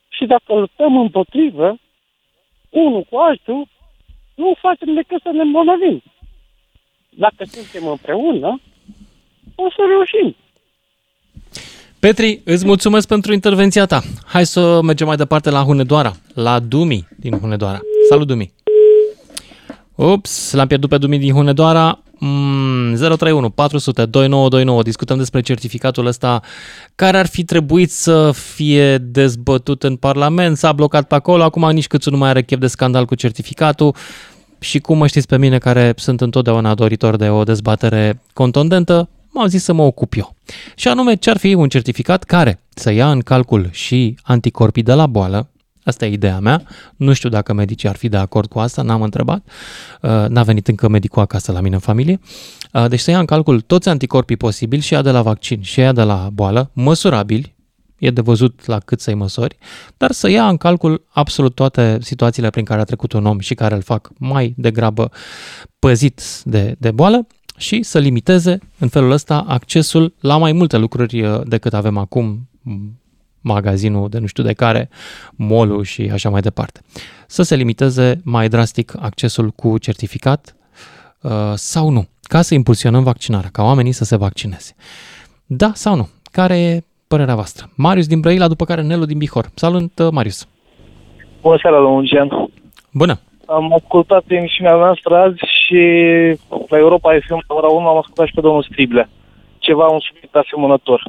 și dacă luptăm împotrivă, unul cu altul, nu facem decât să ne îmbolnăvim. Dacă suntem împreună, o să reușim. Petri, îți mulțumesc pentru intervenția ta. Hai să mergem mai departe la Hunedoara, la Dumi din Hunedoara. Salut, Dumi! Ups, l-am pierdut pe Dumitru din Hunedoara. Mm, 031 400 2929. Discutăm despre certificatul ăsta care ar fi trebuit să fie dezbătut în Parlament. S-a blocat pe acolo. Acum nici câțu nu mai are chef de scandal cu certificatul. Și cum mă știți pe mine care sunt întotdeauna doritor de o dezbatere contundentă, m-am zis să mă ocup eu. Și anume, ce ar fi un certificat care să ia în calcul și anticorpii de la boală, Asta e ideea mea. Nu știu dacă medicii ar fi de acord cu asta, n-am întrebat. Uh, n-a venit încă medicul acasă la mine în familie. Uh, deci să ia în calcul toți anticorpii posibili și ea de la vaccin și ea de la boală, măsurabili, e de văzut la cât să-i măsori, dar să ia în calcul absolut toate situațiile prin care a trecut un om și care îl fac mai degrabă păzit de, de boală și să limiteze în felul ăsta accesul la mai multe lucruri uh, decât avem acum, magazinul de nu știu de care, molul și așa mai departe. Să se limiteze mai drastic accesul cu certificat uh, sau nu, ca să impulsionăm vaccinarea, ca oamenii să se vaccineze. Da sau nu? Care e părerea voastră? Marius din Brăila, după care Nelu din Bihor. Salut, uh, Marius! Bună seara, domnul Gian! Bună! Am ascultat emisiunea noastră azi și la Europa FM la ora 1 am ascultat și pe domnul Striblea. Ceva un subiect asemănător.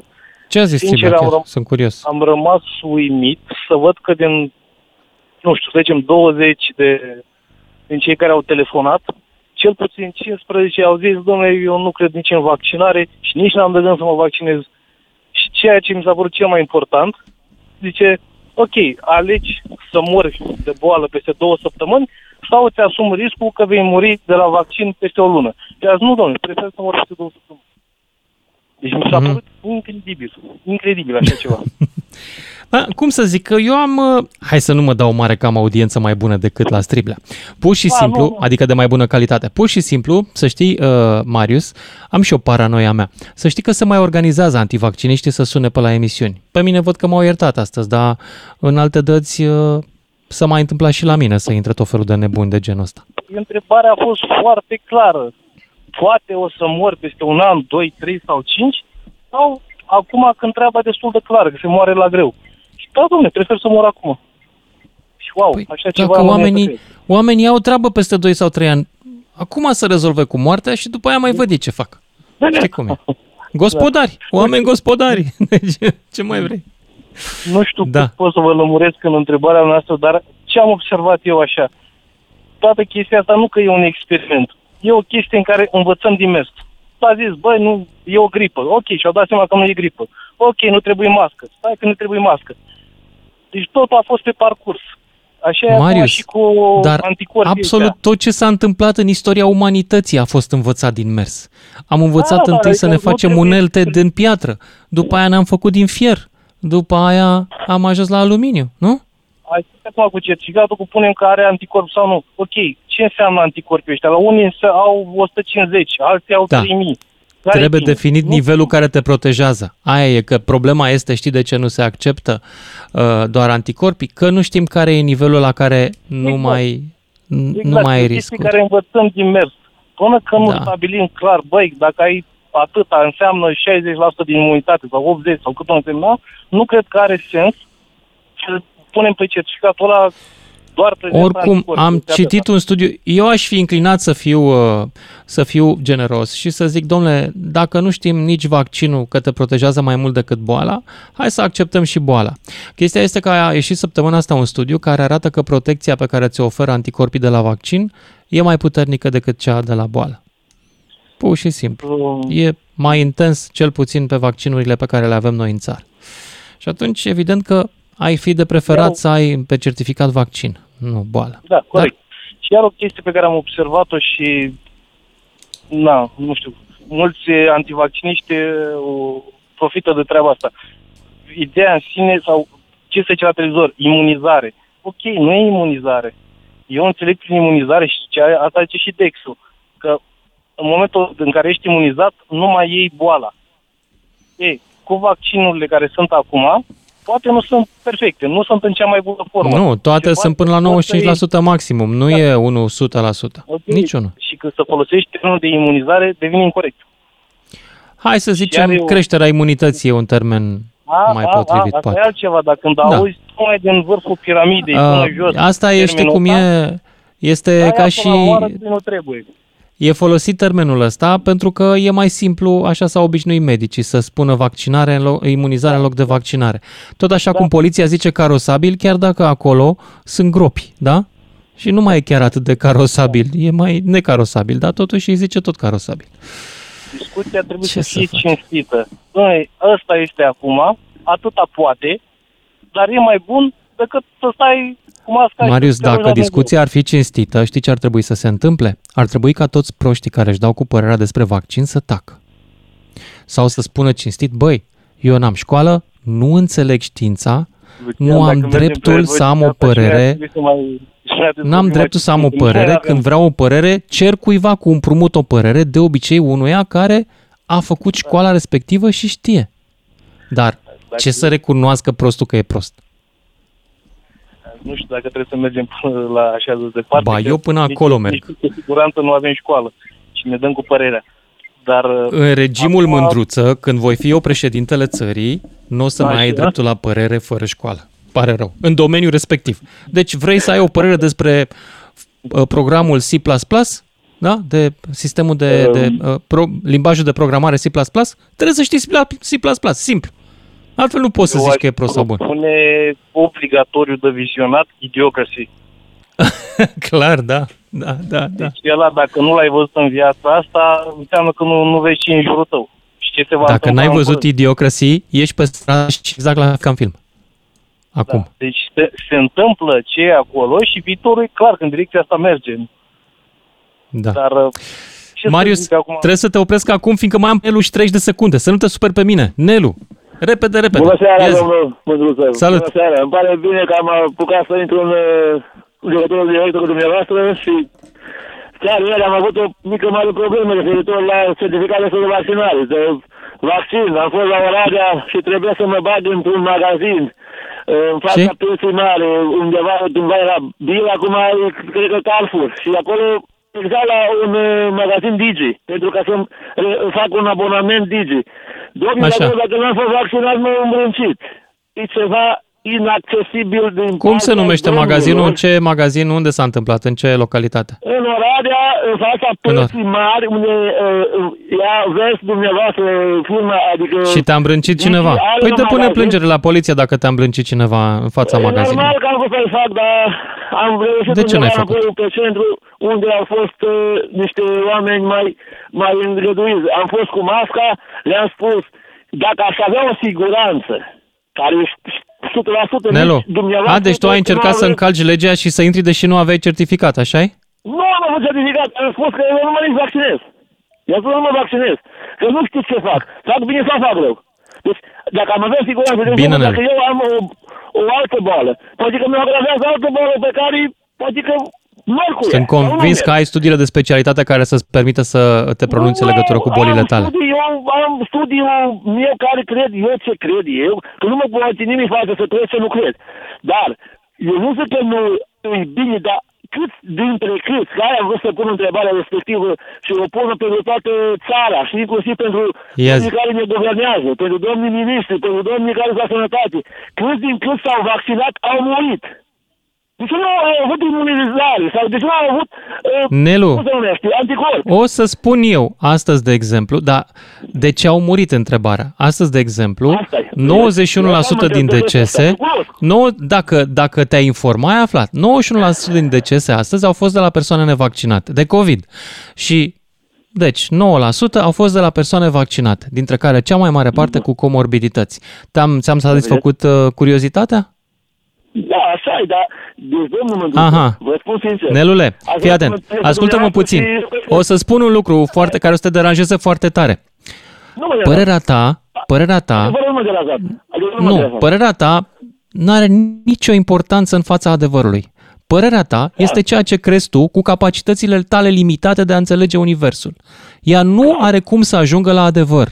Ce a zis Sincer, Striblea? Am răm- Sunt curios. Am rămas uimit să văd că din, nu știu, să zicem 20 de, din cei care au telefonat, cel puțin 15 au zis, domnule, eu nu cred nici în vaccinare și nici n-am de gând să mă vaccinez. Și ceea ce mi s-a părut cel mai important, zice, ok, alegi să mori de boală peste două săptămâni sau îți asumi riscul că vei muri de la vaccin peste o lună. Și azi nu, domnule, prefer să mor peste două săptămâni. Deci mi s-a mm-hmm. părut incredibil, incredibil așa ceva. *laughs* Da, cum să zic, că eu am, uh, hai să nu mă dau mare că am audiență mai bună decât la Striblea. Pur și A, simplu, nu, nu. adică de mai bună calitate. Pur și simplu, să știi, uh, Marius, am și o paranoia mea. Să știi că se mai organizează antivacciniștii să sune pe la emisiuni. Pe mine văd că m-au iertat astăzi, dar în alte dăți uh, să mai întâmpla și la mine să intre tot felul de nebuni de genul ăsta. Întrebarea a fost foarte clară. Poate o să mor peste un an, doi, trei sau cinci, sau acum când treaba destul de clară, că se moare la greu. Și da, domnule, prefer să mor acum. Și wow, păi, așa ceva... Dacă oamenii, oamenii au treabă peste 2 sau 3 ani, acum să rezolve cu moartea și după aia mai văd ce fac. Știi cum e? Gospodari, da. oameni gospodari. *laughs* Deci, ce mai vrei? Nu știu da. cât pot să vă lămuresc în întrebarea noastră, dar ce am observat eu așa? Toată chestia asta nu că e un experiment. E o chestie în care învățăm din mers. S-a zis, băi, nu, e o gripă. Ok, și-au dat seama că nu e gripă. Ok, nu trebuie mască. Stai că nu trebuie mască. Deci totul a fost pe parcurs. Așa Marius, și cu dar absolut astea. tot ce s-a întâmplat în istoria umanității a fost învățat din mers. Am învățat da, întâi da, să ne facem unelte din piatră, după aia ne-am făcut din fier, după aia am ajuns la aluminiu, nu? Ai acum cu certificatul, cu punem că are anticorp sau nu. Ok, ce înseamnă anticorpii ăștia? La unii au 150, alții au da. 3000. Care Trebuie definit nu? nivelul care te protejează. Aia e că problema este, știi de ce nu se acceptă uh, doar anticorpii? Că nu știm care e nivelul la care nu exact. mai exact. nu mai ai riscuri. care învățăm din mers. Până când da. nu stabilim clar, băi, dacă ai atâta înseamnă 60% din imunitate sau 80 sau cât o însemna, nu cred că are sens să punem pe certificatul ăla doar Oricum, am citit un studiu, eu aș fi inclinat să fiu, uh, să fiu generos și să zic, domnule, dacă nu știm nici vaccinul că te protejează mai mult decât boala, hai să acceptăm și boala. Chestia este că a ieșit săptămâna asta un studiu care arată că protecția pe care ți-o oferă anticorpii de la vaccin e mai puternică decât cea de la boală. Pur și simplu. E mai intens, cel puțin pe vaccinurile pe care le avem noi în țară. Și atunci, evident că ai fi de preferat Eu... să ai pe certificat vaccin, nu boală. Da, corect. Dar... Și iar o chestie pe care am observat-o și, na, nu știu, mulți antivacciniști profită de treaba asta. Ideea în sine, sau ce se la televizor, imunizare. Ok, nu e imunizare. Eu înțeleg prin imunizare și ce, asta zice și Dexul, că în momentul în care ești imunizat, nu mai iei boala. Ei, cu vaccinurile care sunt acum, poate nu sunt perfecte, nu sunt în cea mai bună formă. Nu, toate sunt până la 95% maximum, nu da. e 1 100%. Okay. Niciunul. Și când să folosești termenul de imunizare, devine incorrect. Hai să zicem, eu... creșterea imunității e un termen a, mai a, potrivit. A, asta e altceva, dar când da. auzi tocmai din vârful piramidei a, până jos... Asta e, știi cum e, este ca și... Nu trebuie. E folosit termenul ăsta pentru că e mai simplu, așa s-au obișnuit medicii, să spună vaccinare în loc, imunizare în loc de vaccinare. Tot așa da. cum poliția zice carosabil, chiar dacă acolo sunt gropi, da? Și nu mai e chiar atât de carosabil, e mai necarosabil, dar totuși îi zice tot carosabil. Discuția trebuie Ce să fie faci? cinstită. Noi, ăsta este acum, atâta poate, dar e mai bun decât să stai cu masca. Marius, dacă discuția ar fi cinstită, știi ce ar trebui să se întâmple? Ar trebui ca toți proștii care își dau cu părerea despre vaccin să tacă. Sau să spună cinstit, băi, eu n-am școală, nu înțeleg știința, Lucian, nu am dreptul să am o părere, n-am dreptul să am o părere, când vreau o părere, cer cuiva cu împrumut o părere, de obicei unuia care a făcut școala respectivă și știe. Dar ce să recunoască prostul că e prost? Nu știu dacă trebuie să mergem până la așa de departe. Ba, eu până acolo merg. Nici, cu siguranță nu avem școală și ne dăm cu părerea. Dar, în regimul acum... mândruță, când voi fi eu președintele țării, nu o să mai ai dreptul la părere fără școală. Pare rău. În domeniul respectiv. Deci vrei să ai o părere despre uh, programul C++, da? de sistemul de, um... de uh, pro, limbajul de programare C++, trebuie să știi C++, simplu. Altfel nu poți să zici că e prost sau bun. Pune obligatoriu de vizionat Idiocracy. *laughs* Clar, da. Da, da, da. Deci ăla, dacă nu l-ai văzut în viața asta, înseamnă că nu, nu vezi ce în jurul tău. Și ce se va dacă n-ai văzut Idiocracy, ești pe stradă și exact la ca în film. Acum. Da. Deci se, se întâmplă ce e acolo și viitorul e clar că în direcția asta merge. Da. Dar ce Marius, să acum? trebuie să te opresc acum, fiindcă mai am Nelu și 30 de secunde. Să nu te super pe mine. Nelu, repede, repede. Bună seara, Iezi. domnul Mândruță. Salut. Bună seara. Îmi pare bine că am apucat să intru în legătură directă cu dumneavoastră și chiar ieri am avut o mică mare problemă referitor la certificatele de vaccinare, de vaccin. Am fost la Oradea și trebuie să mă bag într-un magazin în fața pieței mare, undeva, undeva era Bil, acum cred că Carrefour. Și acolo exact la un uh, magazin Digi, pentru ca să fac un abonament Digi. Domnule, dacă nu am fost vaccinat, m am îmbrâncit. E ceva inaccesibil din Cum se numește magazinul? În ce magazin? Unde s-a întâmplat? În ce localitate? În Oradea, în fața părții mari, unde uh, ea vezi dumneavoastră firma, adică... Și te-a îmbrâncit cineva? Păi te pune plângere la poliție dacă te-a îmbrâncit cineva în fața e, magazinului. Normal că am făcut să fac, dar am reușit de ce n-ai făcut? pe centru, unde au fost uh, niște oameni mai, mai îngăduiți. Am fost cu masca, le-am spus, dacă aș avea o siguranță, care 100% Nelu, a, deci tu ai încercat să încalci legea și să intri deși nu aveai certificat, așa Nu am avut certificat, am spus că eu nu mă nici vaccinez. Eu nu mă vaccinez, că nu știu ce fac. Fac bine sau fac rău. Deci, dacă am avea siguranță, de bine, dacă eu am o, o altă boală, poate că mi-o agravează altă boală pe care poate că Mărcuie, Sunt convins că ai studiile de specialitate care să-ți permită să te pronunți în legătură cu bolile tale. Studii, eu am studiul meu care cred eu ce cred eu, că nu mă poate nimeni face să cred să nu cred. Dar eu nu zic că nu e bine, dar cât dintre câți care am vrut să pun întrebarea respectivă și o pună pentru toată țara și inclusiv pentru yes. domnii care ne guvernează, pentru domnii ministri, pentru domnii care sunt sănătate, câți din câți s-au vaccinat au murit. De ce nu au avut imunizare? Sau de ce nu au avut, uh, Nelu, cum se numește, anticorp? O să spun eu, astăzi, de exemplu, dar de ce au murit întrebarea? Astăzi, de exemplu, 91% din decese, nou, dacă, dacă te-ai informat, ai aflat, 91% din decese astăzi au fost de la persoane nevaccinate, de COVID. Și deci, 9% au fost de la persoane vaccinate, dintre care cea mai mare parte cu comorbidități. Te-am, ți-am satisfăcut uh, curiozitatea? Da, așa e, dar deci, domnul Aha. vă spun sincer. Nelule, fii atent, ascultă-mă puțin. O să spun un lucru foarte care o să te deranjeze foarte tare. Părerea ta, părerea ta, nu, părerea ta nu are nicio importanță în fața adevărului. Părerea ta este ceea ce crezi tu cu capacitățile tale limitate de a înțelege Universul. Ea nu are cum să ajungă la adevăr.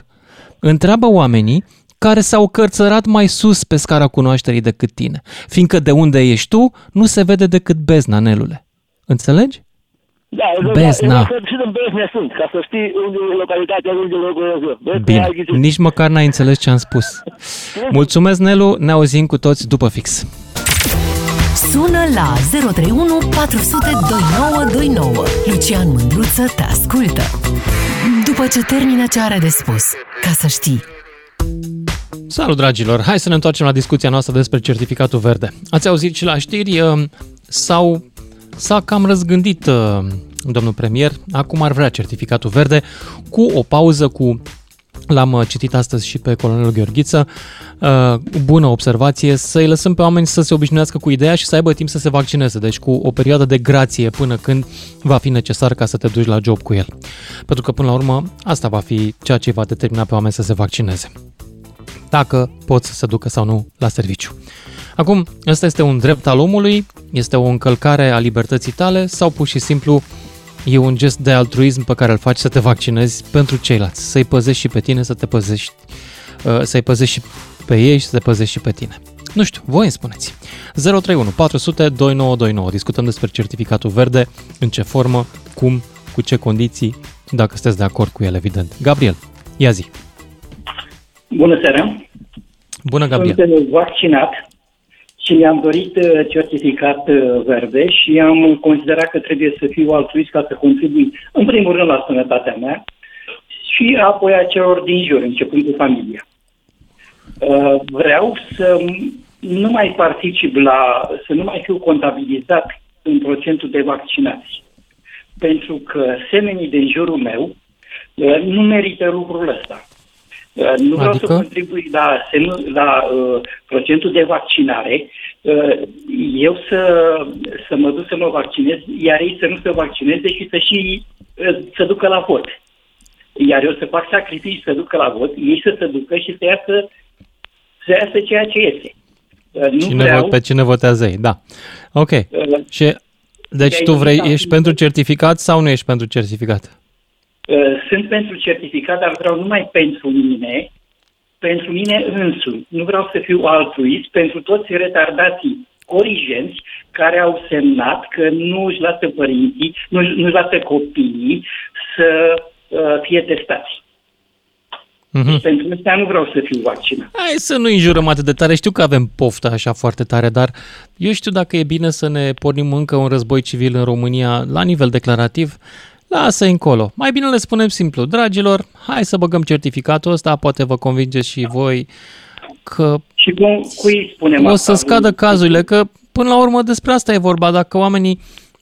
Întreabă oamenii care s-au cărțărat mai sus pe scara cunoașterii decât tine, fiindcă de unde ești tu nu se vede decât bezna, Nelule. Înțelegi? Da, bezna. Da, și în bezne sunt, ca să știi unde e localitatea, unde locuiesc Bine, nici măcar n-ai înțeles ce am spus. *laughs* Mulțumesc, Nelu, ne auzim cu toți după fix. Sună la 031 400 2929. Lucian Mândruță te ascultă. După ce termină ce are de spus, ca să știi. Salut, dragilor! Hai să ne întoarcem la discuția noastră despre certificatul verde. Ați auzit și la știri, uh, sau s-a cam răzgândit uh, domnul premier, acum ar vrea certificatul verde cu o pauză cu L-am uh, citit astăzi și pe colonelul Gheorghiță. Uh, bună observație, să-i lăsăm pe oameni să se obișnuiască cu ideea și să aibă timp să se vaccineze, deci cu o perioadă de grație până când va fi necesar ca să te duci la job cu el. Pentru că până la urmă asta va fi ceea ce va determina pe oameni să se vaccineze. Dacă pot să se ducă sau nu la serviciu. Acum, ăsta este un drept al omului, este o încălcare a libertății tale sau pur și simplu e un gest de altruism pe care îl faci să te vaccinezi pentru ceilalți, să-i păzești și pe tine, să te păzești, uh, să-i păzești și pe ei și să te păzești și pe tine. Nu știu, voi îmi spuneți. 031 400 2929. Discutăm despre certificatul verde, în ce formă, cum, cu ce condiții, dacă sunteți de acord cu el, evident. Gabriel, ia zi. Bună seara! Bună, Gabriel! Sunt vaccinat și mi-am dorit uh, certificat uh, verde și am considerat că trebuie să fiu altruist ca să contribui, în primul rând, la sănătatea mea și apoi a celor din jur, începând cu familia. Uh, vreau să nu mai particip la, să nu mai fiu contabilizat în procentul de vaccinați. Pentru că semenii din jurul meu nu merită lucrul ăsta. Uh, nu vreau adică? să contribui la, la uh, procentul de vaccinare. Uh, eu să, să mă duc să mă vaccinez, iar ei să nu se vaccineze și să și uh, să ducă la vot. Iar eu să fac sacrificii să ducă la vot, ei să se ducă și să iasă, să iasă ceea ce este. Uh, nu cine vreau... vot, pe cine votează ei, da. Ok. Uh, și, deci tu vrei, ești pentru certificat sau nu ești pentru certificat? Uh, sunt pentru certificat, dar vreau numai pentru mine, pentru mine însumi. Nu vreau să fiu altruist pentru toți retardații origenți care au semnat că nu își lasă părinții, nu își lasă copiii să uh, fie testați. Mm-hmm. pentru asta nu vreau să fiu vaccinat. Hai să nu înjurăm atât de tare. Știu că avem poftă așa foarte tare, dar eu știu dacă e bine să ne pornim încă un război civil în România la nivel declarativ lasă încolo. Mai bine le spunem simplu, dragilor, hai să băgăm certificatul ăsta, poate vă convingeți și voi că și cum, cui spunem o să scadă cazurile, că până la urmă despre asta e vorba, dacă oamenii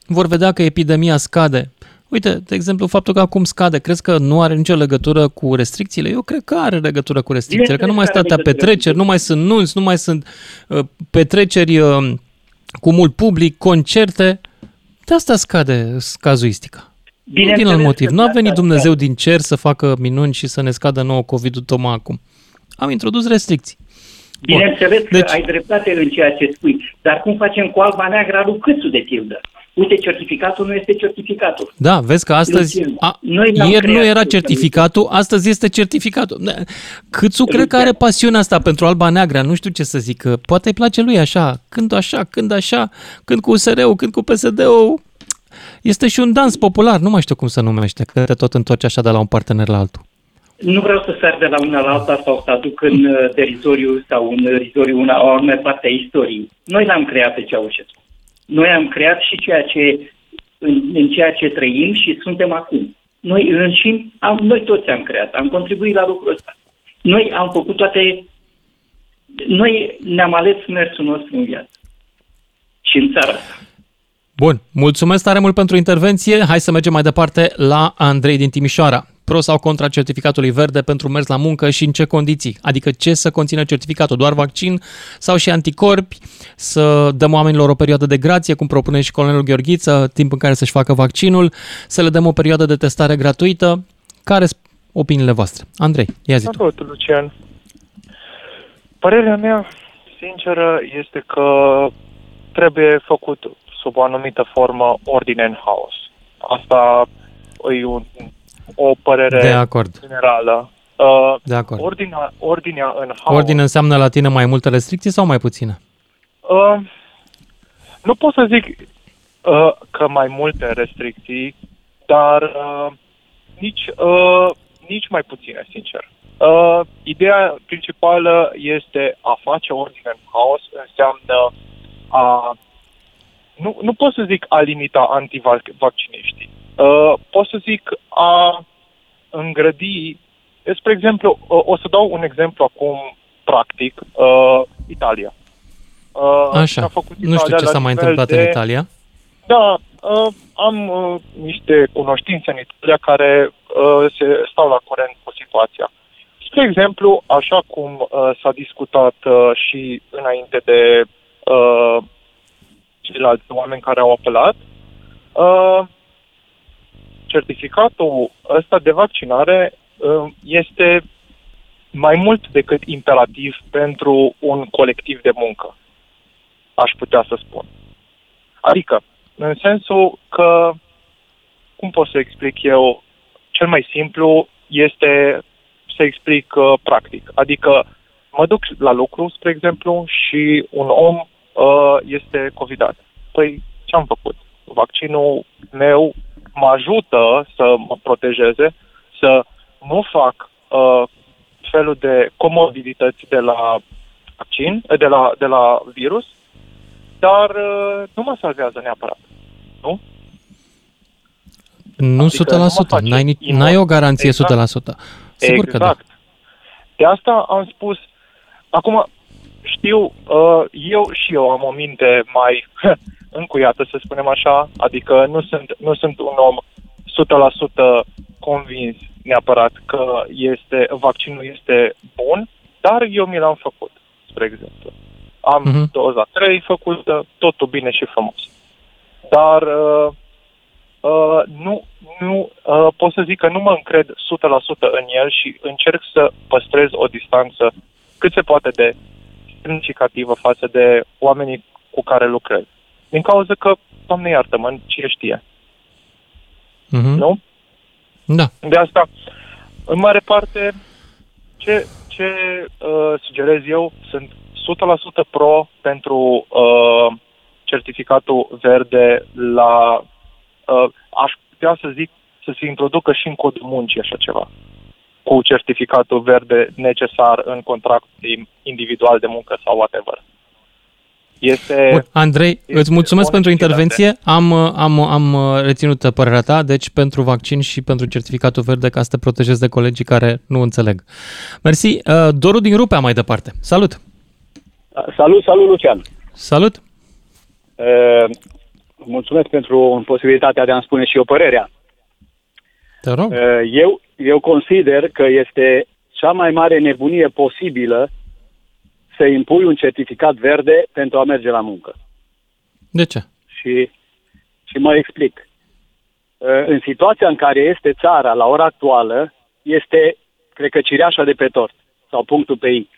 vor vedea că epidemia scade. Uite, de exemplu, faptul că acum scade, crezi că nu are nicio legătură cu restricțiile? Eu cred că are legătură cu restricțiile, că nu mai sunt atâtea petreceri, nu mai sunt nunți, nu mai sunt uh, petreceri uh, cu mult public, concerte. De asta scade cazuistica. Bine nu din alt motiv. Nu a venit Dumnezeu din cer să facă minuni și să ne scadă nouă COVID-ul tocmai acum. Am introdus restricții. Bineînțeles că deci... ai dreptate în ceea ce spui, dar cum facem cu alba neagră lui Câțu de pildă? Uite, certificatul nu este certificatul. Da, vezi că astăzi, a, Noi ieri nu era certificatul, astăzi este certificatul. Da, Câțu cred că are pasiunea asta pentru alba neagră, nu știu ce să zic, poate îi place lui așa, când așa, când așa, când cu USR-ul, când cu PSD-ul, este și un dans popular, nu mai știu cum se numește, că te tot întorci așa de la un partener la altul. Nu vreau să sar de la una la alta sau să aduc în uh, derizoriu sau în derizoriu una o anume parte a istoriei. Noi l-am creat pe Ceaușescu. Noi am creat și ceea ce, în, în ceea ce trăim și suntem acum. Noi înșim, am, noi toți am creat, am contribuit la lucrul ăsta. Noi am făcut toate, noi ne-am ales mersul nostru în viață și în țara asta. Bun, mulțumesc tare mult pentru intervenție. Hai să mergem mai departe la Andrei din Timișoara. Pro sau contra certificatului verde pentru mers la muncă și în ce condiții? Adică ce să conțină certificatul? Doar vaccin sau și anticorpi? Să dăm oamenilor o perioadă de grație, cum propune și colonelul Gheorghiță, timp în care să-și facă vaccinul? Să le dăm o perioadă de testare gratuită? Care sunt opiniile voastre? Andrei, ia zi tu. Lucian. Părerea mea, sinceră, este că trebuie făcut sub o anumită formă ordine în haos. Asta e un, o părere de acord. generală. Uh, de acord. Ordinea, ordinea în haos... Ordine înseamnă la tine mai multe restricții sau mai puține? Uh, nu pot să zic uh, că mai multe restricții, dar uh, nici, uh, nici mai puține, sincer. Uh, ideea principală este a face ordine în haos, înseamnă a nu, nu pot să zic a limita antivacciniștii. Uh, pot să zic a îngrădi, spre exemplu, uh, o să dau un exemplu acum practic, uh, Italia. Uh, Așa, a făcut Italia nu știu ce s-a mai întâmplat de, în Italia. Da, uh, am uh, niște cunoștințe în Italia care uh, se stau la curent cu situația. Spre exemplu, așa cum uh, s-a discutat uh, și înainte de uh, ceilalți oameni care au apelat, uh, certificatul ăsta de vaccinare uh, este mai mult decât imperativ pentru un colectiv de muncă, aș putea să spun. Adică, în sensul că, cum pot să explic eu, cel mai simplu este să explic uh, practic. Adică mă duc la lucru, spre exemplu, și un om uh, este covidat. Păi, ce am făcut? Vaccinul meu mă ajută să mă protejeze, să nu fac uh, felul de comodități de la vaccin, de la, de la virus, dar uh, nu mă salvează neapărat. Nu? Nu adică 100%, nu n-ai, n-ai o garanție exact. 100%. Sigur exact. că da. Exact. De asta am spus, acum știu, uh, eu și eu am o minte mai încuiată, să spunem așa, adică nu sunt, nu sunt un om 100% convins neapărat că este, vaccinul este bun, dar eu mi l-am făcut, spre exemplu. Am uh-huh. doza 3 făcută, totul bine și frumos. Dar uh, uh, nu, nu uh, pot să zic că nu mă încred 100% în el și încerc să păstrez o distanță cât se poate de semnificativă față de oamenii cu care lucrez. Din cauza că, Doamne iartă-mă, cine știe. Uh-huh. Nu? Da. De asta, în mare parte, ce, ce uh, sugerez eu, sunt 100% pro pentru uh, certificatul verde la, uh, aș putea să zic, să se introducă și în codul muncii așa ceva cu certificatul verde necesar în contract individual de muncă sau whatever. Este, Bun, Andrei, este îți mulțumesc pentru intervenție. Am, am, am reținut părerea ta, deci pentru vaccin și pentru certificatul verde ca să te protejezi de colegii care nu înțeleg. Mersi. Uh, Doru din Rupea mai departe. Salut! Salut, salut, Lucian! Salut! Uh, mulțumesc pentru posibilitatea de a-mi spune și eu părerea. Te rog. Uh, eu, eu consider că este cea mai mare nebunie posibilă să impui un certificat verde pentru a merge la muncă. De ce? Și, și mă explic. Uh, în situația în care este țara la ora actuală, este, cred că, cireașa de pe tort sau punctul pe I.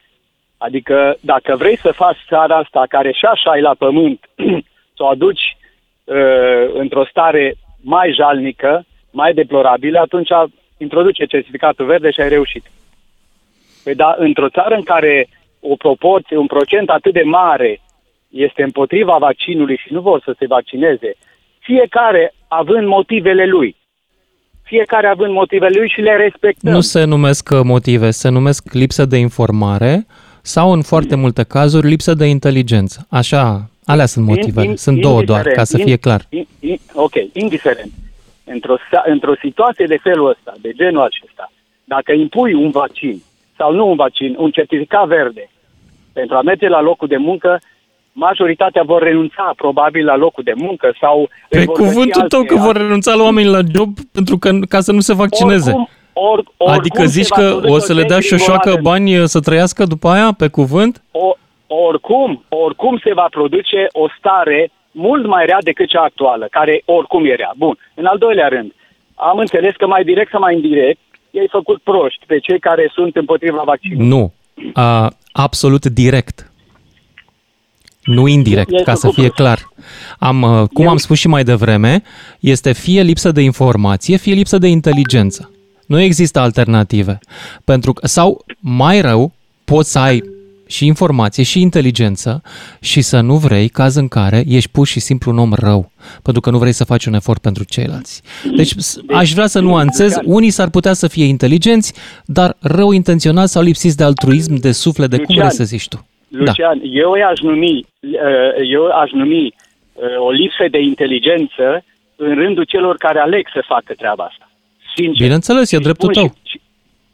Adică, dacă vrei să faci țara asta, care și așa e la pământ, *clears throat* să o aduci uh, într-o stare mai jalnică, mai deplorabilă, atunci introduce certificatul verde și ai reușit. Păi da, într-o țară în care o proporție, un procent atât de mare este împotriva vaccinului și nu vor să se vaccineze, fiecare având motivele lui, fiecare având motivele lui și le respectăm. Nu se numesc uh, motive, se numesc lipsă de informare sau, în foarte multe cazuri, lipsă de inteligență. Așa, alea sunt motivele. In, in, sunt două doar, ca să fie clar. In, in, ok, indiferent. Într-o, într-o situație de felul ăsta, de genul acesta, dacă impui un vaccin sau nu un vaccin, un certificat verde pentru a merge la locul de muncă, majoritatea vor renunța probabil la locul de muncă sau... Pe cuvântul tău că vor renunța la oameni la job pentru că, ca să nu se vaccineze. Oricum, or, oricum adică zici că o să le dea șoșoacă bani să trăiască după aia, pe cuvânt? O, oricum, oricum se va produce o stare mult mai rea decât cea actuală, care oricum e rea. Bun. În al doilea rând, am înțeles că mai direct sau mai indirect, ei făcut proști pe cei care sunt împotriva vaccinului. Nu. Uh, absolut direct. Nu indirect, ca să fie clar. Am, uh, cum am spus și mai devreme, este fie lipsă de informație, fie lipsă de inteligență. Nu există alternative. Pentru că, sau mai rău, poți să ai și informație și inteligență și să nu vrei caz în care ești pur și simplu un om rău, pentru că nu vrei să faci un efort pentru ceilalți. Deci aș vrea să nuanțez, unii s-ar putea să fie inteligenți, dar rău intenționat sau lipsiți de altruism, de suflet, de Lucian, cum vrei să zici tu. Lucian, da. eu aș numi, uh, eu aș numi uh, o lipsă de inteligență în rândul celor care aleg să facă treaba asta. Sincer. Bineînțeles, e dreptul tău. Și, și,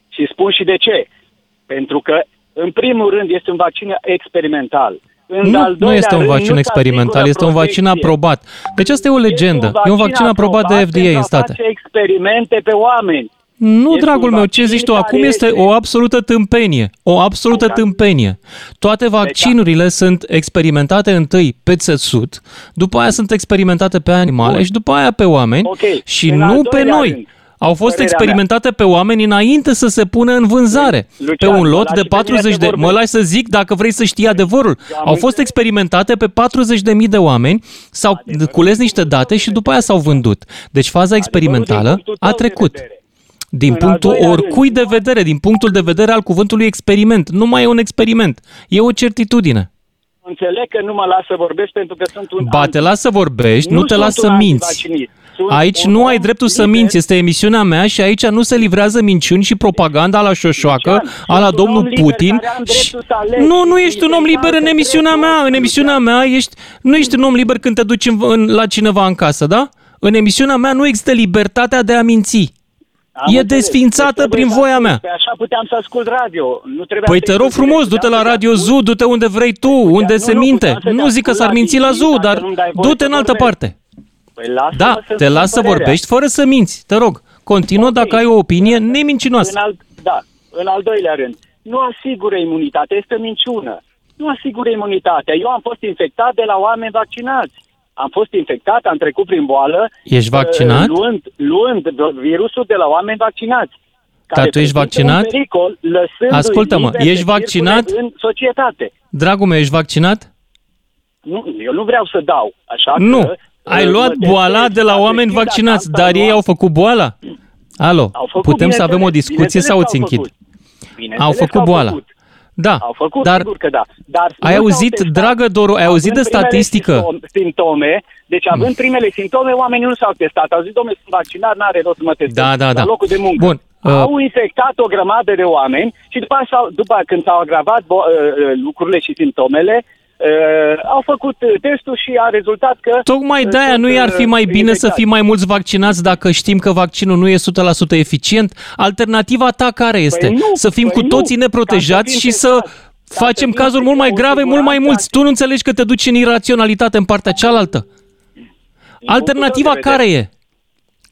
și spun și de ce. Pentru că în primul rând, este un vaccin experimental. În nu, nu este un vaccin experimental, este un vaccin aprobat. Deci asta e o legendă. E un vaccin, e un vaccin aprobat, aprobat de FDA în state. Face experimente pe oameni. Nu, este dragul meu, ce zici tu? Acum este, este o absolută tâmpenie. O absolută exact. tâmpenie. Toate vaccinurile exact. sunt experimentate întâi pe țesut, după aia sunt experimentate pe animale Bun. și după aia pe oameni okay. și în nu pe noi. Rând au fost experimentate mea. pe oameni înainte să se pună în vânzare. Lucian, pe un lot de 40 de... Mă lași să zic dacă vrei să știi adevărul. Au fost experimentate pe 40.000 de oameni, s-au cules niște date și după aia s-au vândut. Deci faza experimentală a trecut. Din punctul oricui de vedere, din punctul de vedere al cuvântului experiment. Nu mai e un experiment, e o certitudine. Înțeleg că nu mă las să vorbesc pentru că sunt un... Ba, te las să vorbești, nu, nu te las să minți. Aici nu ai dreptul să minți, este emisiunea mea și aici nu se livrează minciuni și propaganda la șoșoacă, a la domnul Putin. Și... Nu, nu ești un om liber în emisiunea mea. În emisiunea mea ești, nu ești un om liber când te duci în, în, la cineva în casă, da? În emisiunea mea nu există libertatea de a minți. Am e desfințată prin voia mea. Pe așa puteam să ascult radio. Nu păi te rog frumos, du-te la Radio Zu, du-te unde vrei tu, unde se minte. Nu zic că s-ar minți la Zu, dar du-te în altă parte. Păi da, te las să vorbești fără să minți. Te rog, continuă okay. dacă ai o opinie nemincinoasă. În al, da, în al doilea rând, nu asigură imunitate, este minciună. Nu asigură imunitatea. Eu am fost infectat de la oameni vaccinați. Am fost infectat, am trecut prin boală. Ești vaccinat? Uh, luând, luând virusul de la oameni vaccinați. Dar tu ești vaccinat? Pericol, Ascultă-mă, ești vaccinat? În societate. Dragul meu, ești vaccinat? Nu, eu nu vreau să dau, așa nu. că ai luat boala de la oameni vaccinați, dar ei au făcut boala? Alo, au făcut, putem să avem o discuție sau îți închid? Au făcut boala. Făcut. Da, au făcut, dar, sigur că da. Dar ai auzit, dragă Doru, ai auzit de statistică? Simptome, deci având mm. primele simptome, oamenii nu s-au testat. Au zis, domnule, sunt vaccinat, n-are rost să mă testez. Da, da, da. La locul de muncă. Bun. Uh, au infectat o grămadă de oameni și după, așa, după când s-au agravat bo- uh, uh lucrurile și simptomele, Uh, au făcut testul și a rezultat că... Tocmai de-aia nu ar fi mai bine să fie mai mulți vaccinați dacă știm că vaccinul nu e 100% eficient? Alternativa ta care este? Păi nu, să fim păi cu toții nu, neprotejați și să facem cazuri mult mai grave, mult mai mulți. Tu nu înțelegi că te duci în iraționalitate în partea cealaltă? Alternativa care e?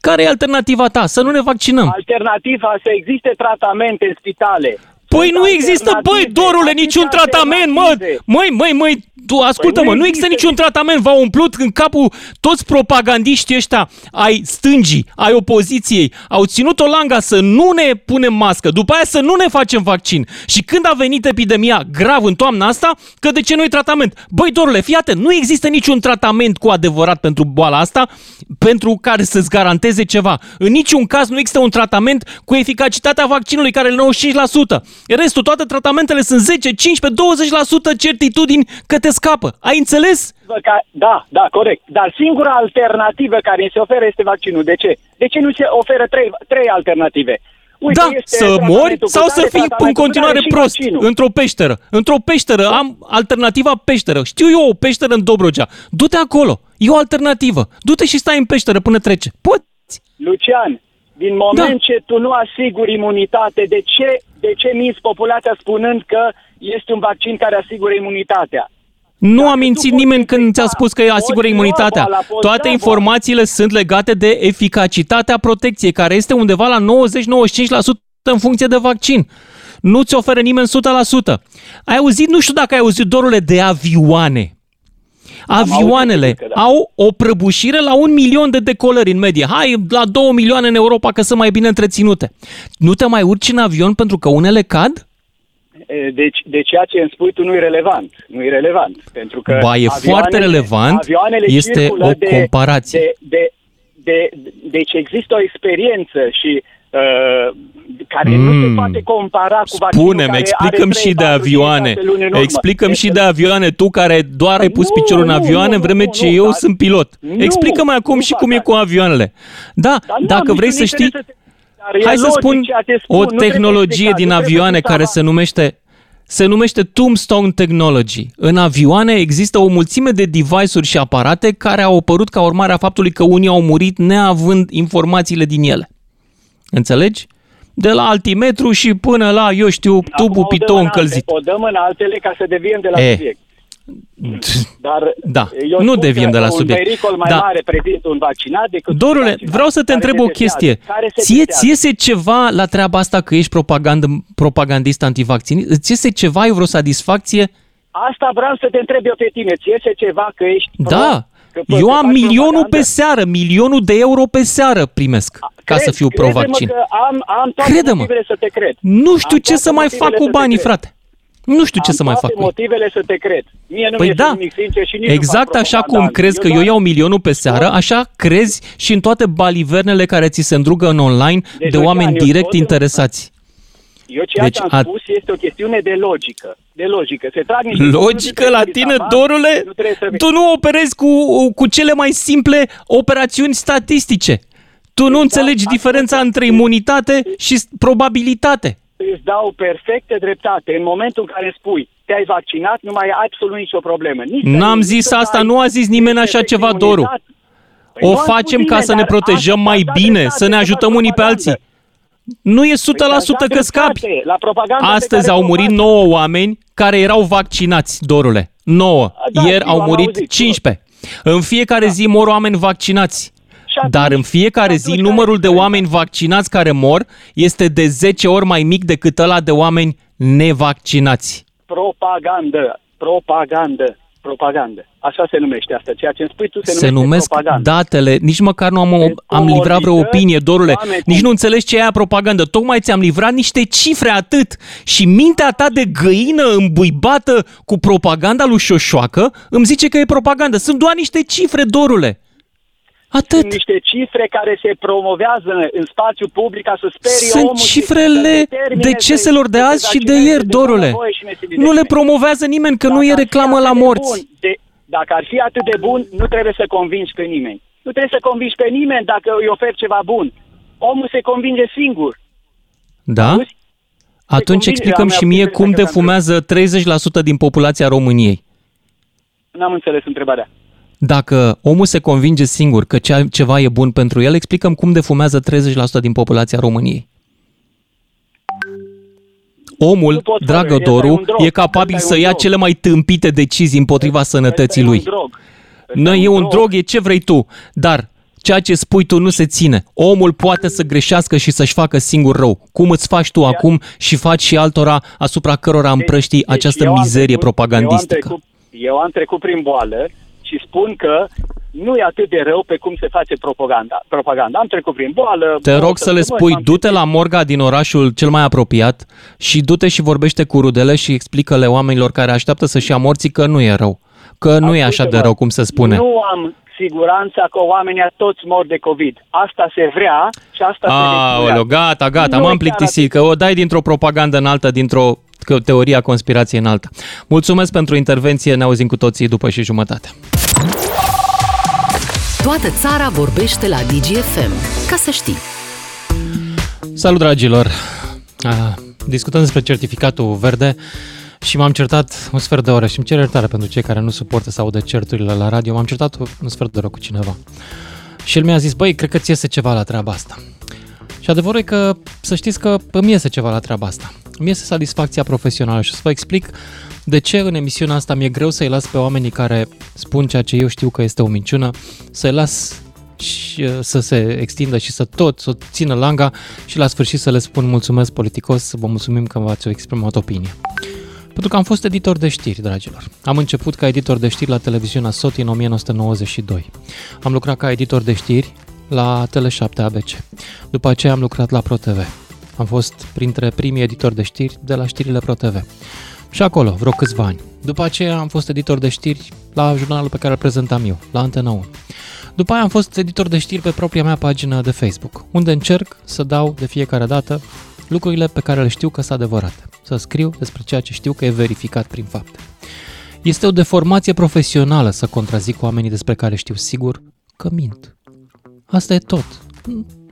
Care e alternativa ta? Să nu ne vaccinăm. Alternativa să existe tratamente în spitale. Păi nu există, băi, dorule, niciun tratament, mă! Măi, măi, măi, tu ascultă-mă, păi nu există niciun tratament, v-au umplut în capul toți propagandiștii ăștia ai stângii, ai opoziției, au ținut o langa să nu ne punem mască, după aia să nu ne facem vaccin. Și când a venit epidemia grav în toamna asta, că de ce nu tratament? Băi, dorule, fii atent, nu există niciun tratament cu adevărat pentru boala asta, pentru care să-ți garanteze ceva. În niciun caz nu există un tratament cu eficacitatea vaccinului care e 95%. Restul, toate tratamentele sunt 10, 15, 20% certitudini că te scapă. Ai înțeles? Da, da, corect. Dar singura alternativă care se oferă este vaccinul. De ce? De ce nu se oferă trei, trei alternative? Uite, da, să mori sau să fii în continuare prost vaccinul. într-o peșteră. Într-o peșteră, am alternativa peșteră. Știu eu o peșteră în Dobrogea. Du-te acolo, e o alternativă. Du-te și stai în peșteră până trece. Poți. Lucian, din moment da. ce tu nu asiguri imunitate, de ce, de ce minți populația spunând că este un vaccin care asigură imunitatea? Nu a mințit nimeni când ți-a spus că asigură imunitatea. Toate informațiile sunt legate de eficacitatea protecției, care este undeva la 90-95% în funcție de vaccin. Nu ți oferă nimeni 100%. Ai auzit, nu știu dacă ai auzit, dorule, de avioane. Avioanele da. au o prăbușire la un milion de decolări în medie. Hai, la două milioane în Europa că sunt mai bine întreținute. Nu te mai urci în avion pentru că unele cad? Deci, de ceea ce îmi spui tu nu e relevant. Nu e relevant. Pentru că ba, e foarte relevant. Este o comparație. De, de, de, de, deci există o experiență și uh, care mm. nu se hmm. poate compara cu Spune-mi, explicăm și de avioane. Explicăm și de avioane, tu care doar ai pus nu, piciorul în avioane, în vreme ce eu sunt pilot. Explică-mi acum și cum e cu avioanele. Da, dacă vrei să știi... Hai să spun o tehnologie din avioane care se numește se numește Tombstone Technology. În avioane există o mulțime de device-uri și aparate care au apărut ca urmare a faptului că unii au murit neavând informațiile din ele. Înțelegi? De la altimetru și până la, eu știu, tubul pitou încălzit. O dăm în altele ca să deviem de la e, subiect. Dar da, nu deviem de la subiect. Un pericol mai da. mare prezintă un vaccinat decât Dorule, un vreau să te întreb o chestie. Ție ți iese ceva la treaba asta că ești propagandă, propagandist antivaccinist? Îți iese ceva, e vreo satisfacție? Asta vreau să te întreb eu pe tine. Ți iese ceva că ești Da, pro, eu am milionul propagandă? pe seară, milionul de euro pe seară primesc ca cred, să fiu pro-vaccin. Că am, am toate Crede-mă. motivele să te cred. Nu știu am ce să mai fac cu banii, frate. Nu știu Am ce să mai fac. motivele să te cred. Mie nu păi da, nimic sincer și nici exact așa cum crezi că eu iau milionul pe seară, așa crezi și în toate balivernele care ți se îndrugă în online deci, de oameni direct interesați. Eu ceea deci, ce am a... spus este o chestiune de logică. De logică. Se trag niște logică la tine, dorule? Nu să... Tu nu operezi cu, cu cele mai simple operațiuni statistice. Tu nu exact, înțelegi diferența între imunitate și probabilitate îți dau perfecte dreptate. În momentul în care spui te-ai vaccinat, nu mai ai absolut nicio problemă. Nici N-am zis asta, ai, nu a zis nimeni așa ceva, Doru. Păi o facem ca să ne protejăm mai bine, să ne ajutăm unii pe alții. Nu e 100% păi că scapi. La Astăzi au murit 9 oameni care erau vaccinați, Dorule. 9. Da, Ieri au murit auzit, 15. În fiecare da. zi mor oameni vaccinați. Dar în fiecare zi numărul de oameni vaccinați care mor este de 10 ori mai mic decât ăla de oameni nevaccinați. Propagandă, propagandă, propagandă. Așa se numește asta. Ceea ce îmi spui tu se, se numește numesc propagandă. datele. Nici măcar nu am, am livrat vreo opinie, dorule. Nici nu înțelegi ce e aia propagandă. Tocmai ți-am livrat niște cifre atât. Și mintea ta de găină îmbuibată cu propaganda lui Șoșoacă îmi zice că e propagandă. Sunt doar niște cifre, dorule. Atât. Sunt niște cifre care se promovează în spațiu public ca să sperie Sunt omul cifrele deceselor de azi și de ieri, Dorule. Nu le promovează nimeni, că dacă nu e reclamă la morți. Bun, de, dacă ar fi atât de bun, nu trebuie să convingi pe nimeni. Nu trebuie să convingi pe nimeni dacă îi oferi ceva bun. Omul se convinge singur. Da? Auzi? Atunci explicăm și mie cum defumează 30% din populația României. N-am înțeles întrebarea. Dacă omul se convinge singur că ceva e bun pentru el, explicăm cum defumează 30% din populația României. Omul, dragă Doru, e capabil să ia cele mai tâmpite decizii împotriva sănătății lui. Nu e un drog, e ce vrei tu, dar ceea ce spui tu nu se ține. Omul poate să greșească și să-și facă singur rău. Cum îți faci tu acum și faci și altora asupra cărora împrăștii deci această mizerie propagandistică. Eu am trecut prin boală și spun că nu e atât de rău pe cum se face propaganda. propaganda. Am trecut prin boală. Te rog să le spui, du-te la morga din orașul cel mai apropiat și du-te și vorbește cu rudele și explică-le oamenilor care așteaptă să-și ia morții că nu e rău. Că nu e așa de rău cum se spune. Nu am siguranța că oamenii toți mor de COVID. Asta se vrea și asta Aoleu, se Aoleu, gata, gata, nu m-am plictisit, că o dai dintr-o propagandă în alta, dintr-o teoria conspirației în alta. Mulțumesc pentru intervenție, ne auzim cu toții după și jumătate. Toată țara vorbește la DGFM. Ca să știi. Salut, dragilor! Discutăm despre certificatul verde și m-am certat un sfert de oră și îmi cer iertare pentru cei care nu suportă să audă certurile la radio. M-am certat un sfert de oră cu cineva. Și el mi-a zis, băi, cred că ți iese ceva la treaba asta. Și adevărul e că să știți că îmi iese ceva la treaba asta. Îmi iese satisfacția profesională și o să vă explic de ce în emisiunea asta mi-e greu să-i las pe oamenii care spun ceea ce eu știu că este o minciună, să-i las și uh, să se extindă și să tot, să țină langa și la sfârșit să le spun mulțumesc politicos, vă mulțumim că v-ați exprimat opinie. Pentru că am fost editor de știri, dragilor. Am început ca editor de știri la televiziunea SOT în 1992. Am lucrat ca editor de știri la Tele7 ABC. După aceea am lucrat la ProTV. Am fost printre primii editori de știri de la știrile ProTV. Și acolo, vreo câțiva ani. După aceea am fost editor de știri la jurnalul pe care îl prezentam eu, la Antena 1. După aia am fost editor de știri pe propria mea pagină de Facebook, unde încerc să dau de fiecare dată lucrurile pe care le știu că sunt adevărate. Să scriu despre ceea ce știu că e verificat prin fapte. Este o deformație profesională să contrazic oamenii despre care știu sigur că mint. Asta e tot.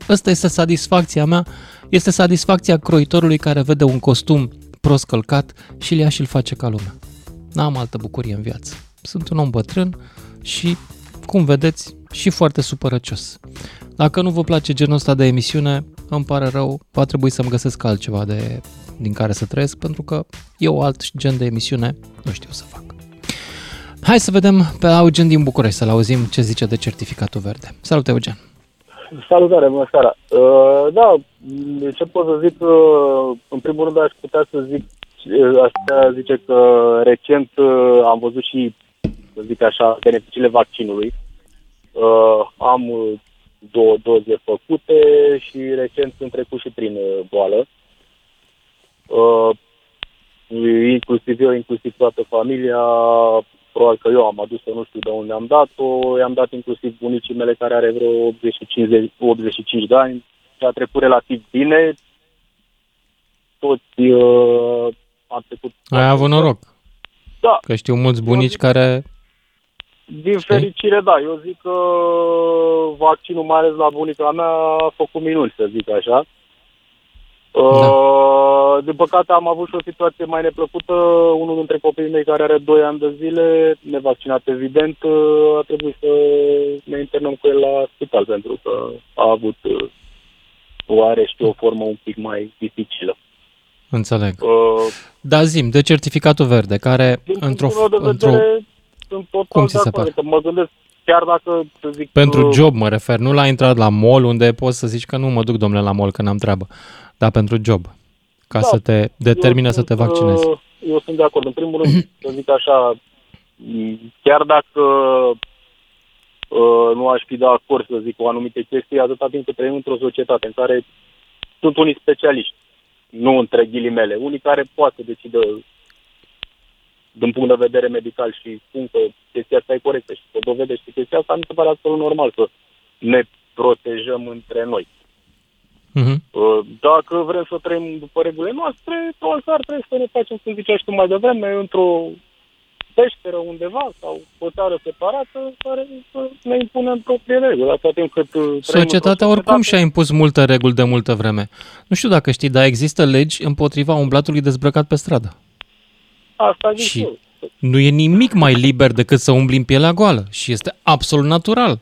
Asta este satisfacția mea, este satisfacția croitorului care vede un costum prost călcat și îl ia și îl face ca lumea. N-am altă bucurie în viață. Sunt un om bătrân și, cum vedeți, și foarte supărăcios. Dacă nu vă place genul ăsta de emisiune, îmi pare rău, va trebui să-mi găsesc altceva de, din care să trăiesc, pentru că eu alt gen de emisiune nu știu să fac. Hai să vedem pe Eugen din București, să-l auzim ce zice de certificatul verde. Salut, Eugen! Salutare, bună seara! Uh, da, ce pot să zic, uh, în primul rând aș putea să zic, uh, asta zice că recent uh, am văzut și, să zic așa, beneficiile vaccinului. Uh, am două doze făcute și recent sunt trecut și prin uh, boală. Uh, inclusiv eu, inclusiv toată familia, probabil că eu am adus-o, nu știu de unde am dat-o, i-am dat inclusiv bunicii mele care are vreo 85, 85 de ani și a trecut relativ bine. Toți uh, a trecut... Ai avut noroc. Da. Că știu mulți bunici care... Din fericire, da. Eu zic că vaccinul, mai ales la bunica mea, a făcut minuni, să zic așa. Da. Uh, din păcate am avut și o situație mai neplăcută. Unul dintre copiii mei care are 2 ani de zile, nevaccinat evident, uh, a trebuit să ne internăm cu el la spital pentru că a avut uh, o are, știu, o formă un pic mai dificilă. Înțeleg. Uh, da, zim, de certificatul verde, care într-o... De într-o... Sunt total Cum ți se pare? Adică mă gândesc chiar dacă, să zic... Pentru job mă refer, nu la intrat la mall unde poți să zici că nu mă duc, domnule, la mall, că n-am treabă. Da, pentru job. Ca da, să te determine să te vaccinezi. Uh, eu sunt de acord. În primul rând, să zic așa, chiar dacă uh, nu aș fi de acord să zic o anumite chestii, atâta timp cât trăim într-o societate în care sunt unii specialiști, nu între ghilimele, unii care poate să decidă din punct de vedere medical și spun că chestia asta e corectă și să dovedește chestia asta, mi se pare absolut normal să ne protejăm între noi. Uh-huh. Dacă vrem să trăim după regulile noastre, probabil ar trebui să ne facem, cum ziceai tu mai devreme, într-o peșteră undeva sau o țară separată care să ne impunem proprie reguli. Atâta timp cât uh, Societatea oricum și-a impus multe reguli de multă vreme. Nu știu dacă știi, dar există legi împotriva umblatului dezbrăcat pe stradă. Asta zic și eu. nu e nimic mai liber decât să umbli în pielea goală și este absolut natural.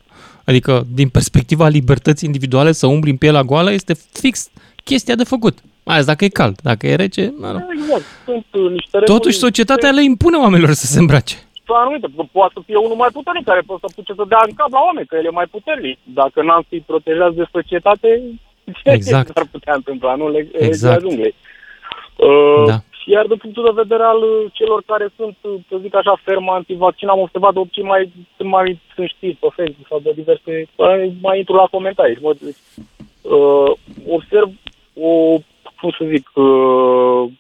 Adică, din perspectiva libertății individuale, să umbli în pielea goală este fix chestia de făcut. Mai ales dacă e cald. Dacă e rece, mă rog. Exact. Sunt uh, niște Totuși, societatea le impune oamenilor să se îmbrace. Anumite. Poate să fie unul mai puternic care poate să puce să dea în cap la oameni, că el e mai puternic. Dacă n-am fi protejați de societate, *laughs* exact. ce ar putea întâmpla? Nu le exact. junglei. Uh, da. Iar de punctul de vedere al uh, celor care sunt, uh, să zic așa, ferm antivaccin, am observat de obicei mai, mai sunt știri pe Facebook sau de diverse, mai, mai intru la comentarii. Mă, uh, observ o, cum să zic, uh,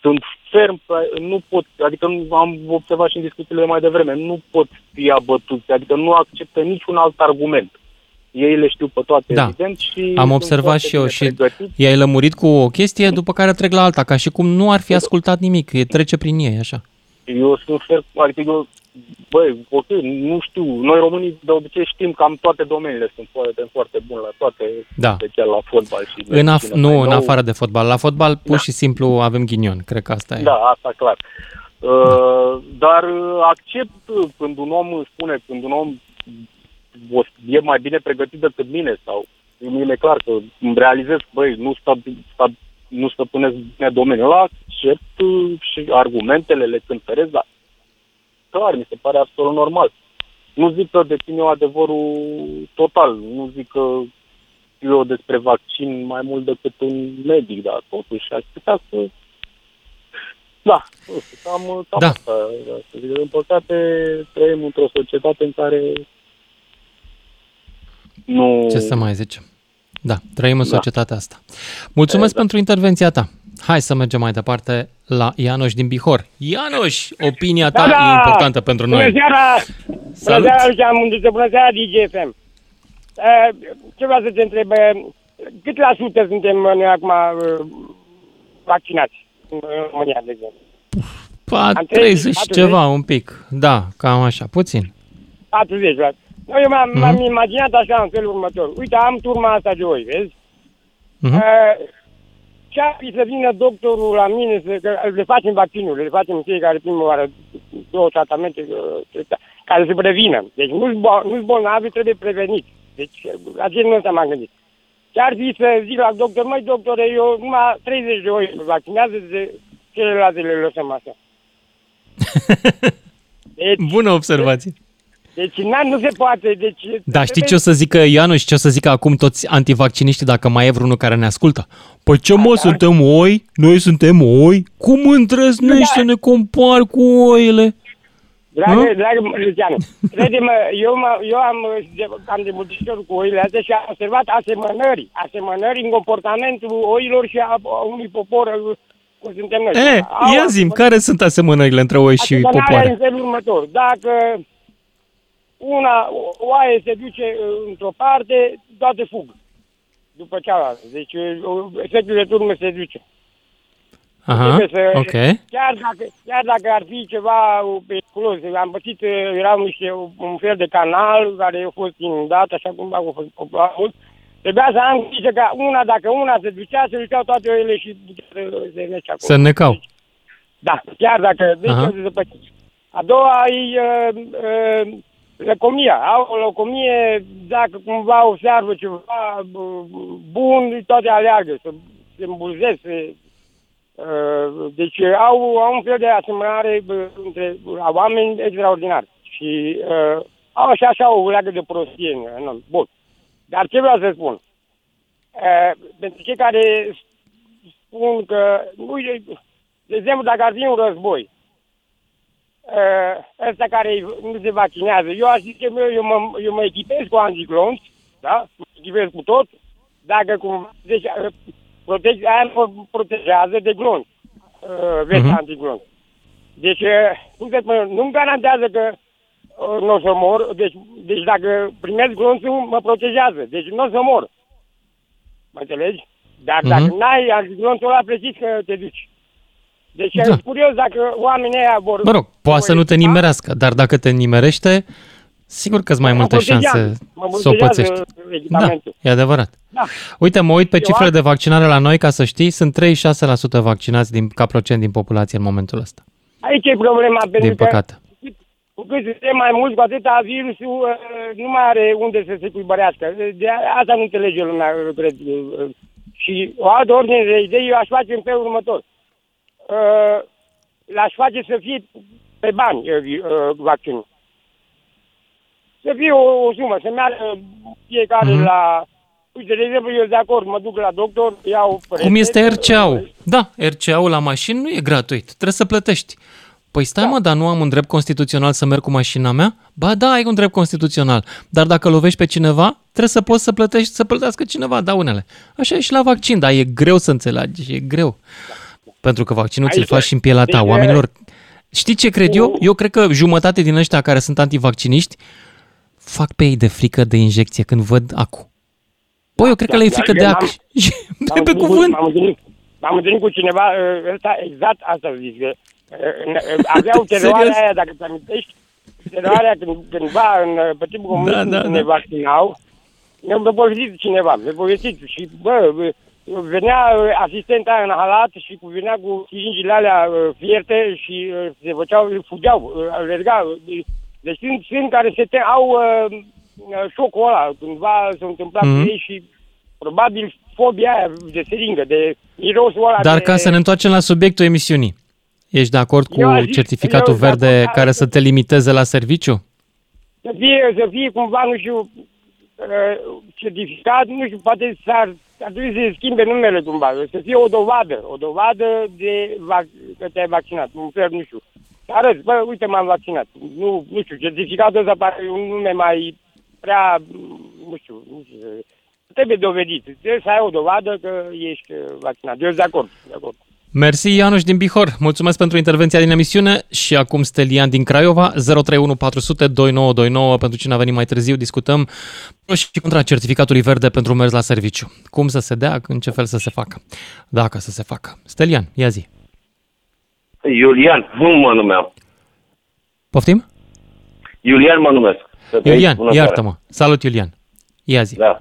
sunt ferm, nu pot, adică nu, am observat și în discuțiile mai devreme, nu pot fi abătuți, adică nu acceptă niciun alt argument ei le știu pe toate, da. evident, și am observat și eu și i-ai lămurit cu o chestie, după care trec la alta, ca și cum nu ar fi ascultat nimic, e trece prin ei, așa. Eu sunt fer, adică eu, băi, ok, nu știu, noi românii de obicei știm că am toate domeniile, sunt foarte, foarte bun la toate, da. special la fotbal și... În af- nu, nou. în afară de fotbal, la fotbal pur da. și simplu avem ghinion, cred că asta e. Da, asta clar. Uh, dar accept când un om spune, când un om e mai bine pregătit decât mine sau mie e clar că îmi realizez, băi, nu, stab, stab, nu stăpânesc bine domeniul ăla, accept uh, și argumentele le cântăresc, dar clar, mi se pare absolut normal. Nu zic că dețin eu adevărul total, nu zic că eu despre vaccin mai mult decât un medic, dar totuși aș putea să... Da, nu știu, cam, cam da. asta. Din păcate, trăim într-o societate în care nu... Ce să mai zicem? Da, trăim în da. societatea asta. Mulțumesc da. pentru intervenția ta. Hai să mergem mai departe la Ianoș din Bihor. Ianoș, opinia ta da, da. e importantă pentru bună noi. Seara. Salut! Bună seara, Lucian Bună seara, DGFM. Ce vreau să te întreb, cât la sută suntem noi acum vaccinați în România, de exemplu? 30 ceva, un pic. Da, cam așa, puțin. 40, eu m-am, uh-huh. m-am imaginat așa în felul următor. Uite, am turma asta de oi, vezi? Uh-huh. Uh, ce ar fi să vină doctorul la mine, să, că le facem vaccinul, le facem în fiecare primă oară două tratamente uh, care să prevină. Deci nu-s, bo- nu bolnavi, trebuie prevenit. Deci la genul ăsta m-am gândit. Ce ar fi să zic la doctor, măi doctore, eu numai 30 de oi vaccinează, de celelalte le lăsăm așa. *laughs* Deci, Bună observație. Deci na, nu se poate. Deci, da, știi ce o să zică Ianu și ce o să zică acum toți antivacciniștii dacă mai e vreunul care ne ascultă? Păi ce mă, da, suntem oi? Noi suntem oi? Cum îndrăznești da. să ne compari cu oile? Dragă, dragă Luciano, crede-mă, eu, mă, eu am, am de multe cu oile astea și am observat asemănări, asemănări în comportamentul oilor și a, a unui popor cum suntem noi. E, ia zim, care sunt asemănările între oi și popoare? în felul următor. Dacă una, oaie se duce uh, într-o parte, toate fug după cealaltă. Deci uh, efectul de turmă se duce. Aha, să, ok. Chiar dacă, chiar dacă ar fi ceva periculos, am pățit, uh, erau niște, un fel de canal care a fost inundat, așa cum a fost mult, trebuia să am grijă că una, dacă una se ducea, se duceau toate oile și se necea acolo. Se necau. Deci, da, chiar dacă, deci se pățit. A doua e uh, uh, leucomia. Au o leucomie, dacă cumva observă ceva bun, toate aleargă, să se îmbulzeze. Uh, deci au, au un fel de asemănare între oameni extraordinari. Și uh, au așa, așa o leagă de prostie. Nu, bun. Dar ce vreau să spun? Uh, pentru cei care spun că, nu, de exemplu, dacă ar fi un război, uh, ăsta care nu se vaccinează. Eu aș zice, eu, eu, mă, eu mă echipez cu anticlonți, da? Mă echipez cu tot. Dacă cumva, deci, uh, protec, aia mă protejează de glonț, uh, veste uh-huh. anticlonți. Deci, uh, cum se spune, nu-mi garantează că uh, nu o să mor, deci, deci dacă primesc glonțul, mă protejează, deci nu o să mor. Mă înțelegi? Dar uh-huh. dacă n-ai antiglonțul ăla, precis că te duci. Deci da. sunt curios dacă oamenii ăia vor... Mă rog, poate să nu te nimerească, dar dacă te nimerește, sigur că sunt mai multe șanse să o pățești. Da, e adevărat. Da. Uite, mă uit pe cifrele de vaccinare la noi, ca să știi, sunt 36% vaccinați din, ca procent din populație în momentul ăsta. Aici e problema, pentru din păcate. că cu cât suntem mai mulți, cu atâta virusul uh, nu mai are unde să se cuibărească. De asta nu înțelege lumea, cred. Și o altă ordine de idei eu aș face în felul următor uh, l-aș face să fie pe bani uh, uh, vaccinul. Să fie o, o sumă, să meargă fiecare mm-hmm. la... Uite, de exemplu, eu de acord, mă duc la doctor, iau... Cum este RCA-ul? Da, RCA-ul la mașini nu e gratuit, trebuie să plătești. Păi stai da. mă, dar nu am un drept constituțional să merg cu mașina mea? Ba da, ai un drept constituțional, dar dacă lovești pe cineva, trebuie să poți să plătești, să plătească cineva daunele. Așa e și la vaccin, dar e greu să înțelegi, e greu. Da. Pentru că vaccinul ți-l faci și în pielea ta. Deci, Oamenilor, știi ce cred eu? Eu cred că jumătate din ăștia care sunt antivacciniști fac pe ei de frică de injecție când văd acu. Băi, eu cred că le e frică de ac. *laughs* Pe, pe cuvânt. M-am întâlnit, m-am întâlnit cu cineva, ă, ăsta, exact asta zic, că ă, aveau *laughs* teroarea aia, dacă te amintești, teroarea când, cândva, în, pe timpul comunismului, da, da, ne da. vaccinau, mi-a povestit cineva, mi-a povestit și, bă, venea uh, asistenta în halat și venea cu siringile alea uh, fierte și uh, se făceau, fugeau, alergau. Deci sunt, sunt care se te, au uh, șocul ăla, cândva s-a întâmplat mm-hmm. cu ei și probabil fobia aia de seringă, de mirosul ăla Dar de... ca să ne întoarcem la subiectul emisiunii, ești de acord cu eu certificatul eu, verde acord, care să te limiteze la serviciu? Să fie, să fie cumva, nu știu, certificat, nu știu, poate s-ar ar trebui să schimbe numele cumva, să fie o dovadă, o dovadă de vac- că te-ai vaccinat, un fel, nu știu. Arăți, bă, uite, m-am vaccinat. Nu, nu știu, certificatul ăsta pare un nume mai prea, nu știu, nu știu, trebuie dovedit. Trebuie să ai o dovadă că ești vaccinat. Eu sunt de acord, de acord. Mersi, Ianuș din Bihor. Mulțumesc pentru intervenția din emisiune și acum Stelian din Craiova, 031 400 2929. Pentru cine a venit mai târziu, discutăm și contra certificatului verde pentru mers la serviciu. Cum să se dea, în ce fel să se facă, dacă să se facă. Stelian, ia zi. Iulian, cum mă numeam? Poftim? Iulian mă numesc. Iulian, iartă-mă. Salut, Iulian. Ia zi. Da.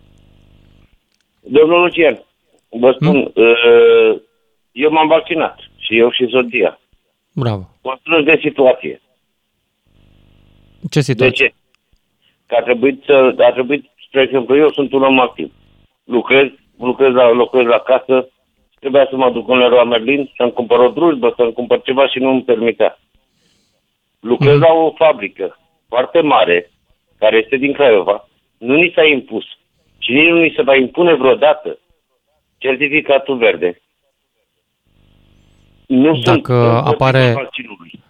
Domnul Lucian, vă spun, hmm? uh, eu m-am vaccinat și eu și soția. Bravo. Construs de situație. Ce situație? De ce? Că a trebuit să, a trebuit, spre exemplu, eu sunt un om activ. Lucrez, lucrez la, lucrez la casă, trebuia să mă duc în Leroy Merlin, să-mi cumpăr o drujbă, să-mi cumpăr ceva și nu îmi permitea. lucrez mm. la o fabrică foarte mare, care este din Craiova, nu ni s-a impus și nici nu ni se va impune vreodată certificatul verde. Nu Dacă apare...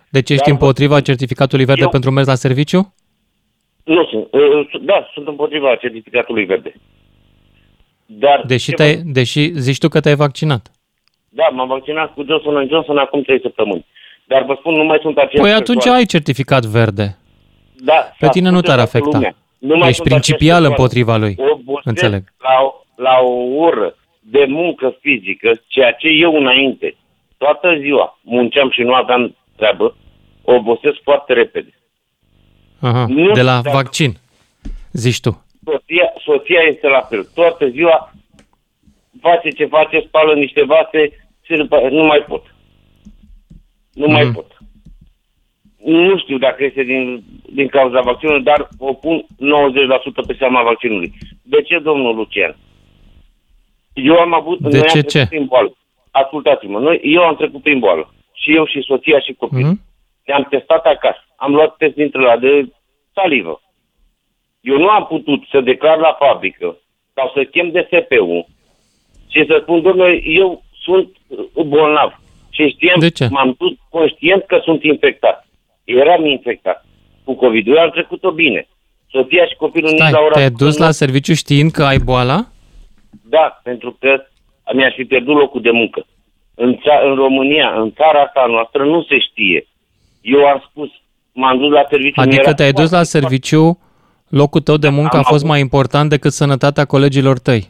Deci ești Dar împotriva certificatului verde eu... pentru mers la serviciu? Nu sunt. Da, sunt împotriva certificatului verde. Dar deși, te mă... deși zici tu că te-ai vaccinat. Da, m-am vaccinat cu Johnson Johnson acum 3 săptămâni. Dar vă spun, nu mai sunt aceeași Păi atunci persoane. ai certificat verde. Da. Pe tine nu te-ar afecta. Nu Ești principial împotriva lui. Înțeleg. La, la o ură de muncă fizică, ceea ce eu înainte, toată ziua, munceam și nu aveam treabă, obosesc foarte repede. Aha, nu de la vaccin, zici tu. Soția, soția este la fel. Toată ziua face ce face, spală niște vase și după, nu mai pot. Nu mm. mai mhm. pot. Nu știu dacă este din, din cauza vaccinului, dar o pun 90% pe seama vaccinului. De ce, domnul Lucian? Eu am avut... De ce ce? Prin boală. Ascultați-mă, noi, eu am trecut prin boală. Și eu și soția și copilul. Mm-hmm. Ne-am testat acasă. Am luat test dintre la de salivă. Eu nu am putut să declar la fabrică sau să chem DSP-ul și să spun, domnule, eu sunt bolnav. Și știam, de ce? m-am dus conștient că sunt infectat. Eram infectat cu COVID. Eu am trecut-o bine. Soția și copilul Stai, nici la ora... te-ai dus la serviciu știind că ai boala? Da, pentru că mi-aș fi pierdut locul de muncă. În, ța- în România, în țara asta noastră, nu se știe. Eu am spus, m-am dus la serviciu... Adică te-ai dus la serviciu, locul tău de muncă a fost avut... mai important decât sănătatea colegilor tăi.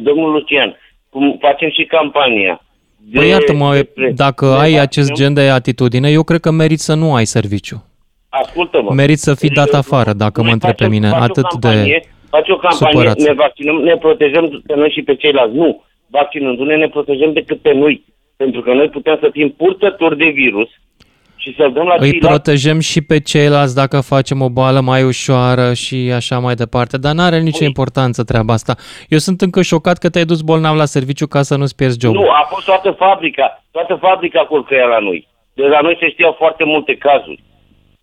Domnul Lucian, cum facem și campania. De, păi iată-mă, de, dacă de ai acest gen de atitudine, eu cred că meriți să nu ai serviciu. Ascultă-mă. Meriți să fii dat afară, dacă mă întreb pe mine, atât de Face o campanie, supărați. ne vaccinăm, ne protejăm pe noi și pe ceilalți. Nu. Vaccinându-ne ne protejăm decât pe noi. Pentru că noi putem să fim purtători de virus și să dăm la Îi ceilalți. protejăm și pe ceilalți dacă facem o boală mai ușoară și așa mai departe, dar nu are nicio Ui. importanță treaba asta. Eu sunt încă șocat că te-ai dus bolnav la serviciu ca să nu-ți pierzi jobul. Nu, a fost toată fabrica, toată fabrica culcăia la noi. De la noi se știau foarte multe cazuri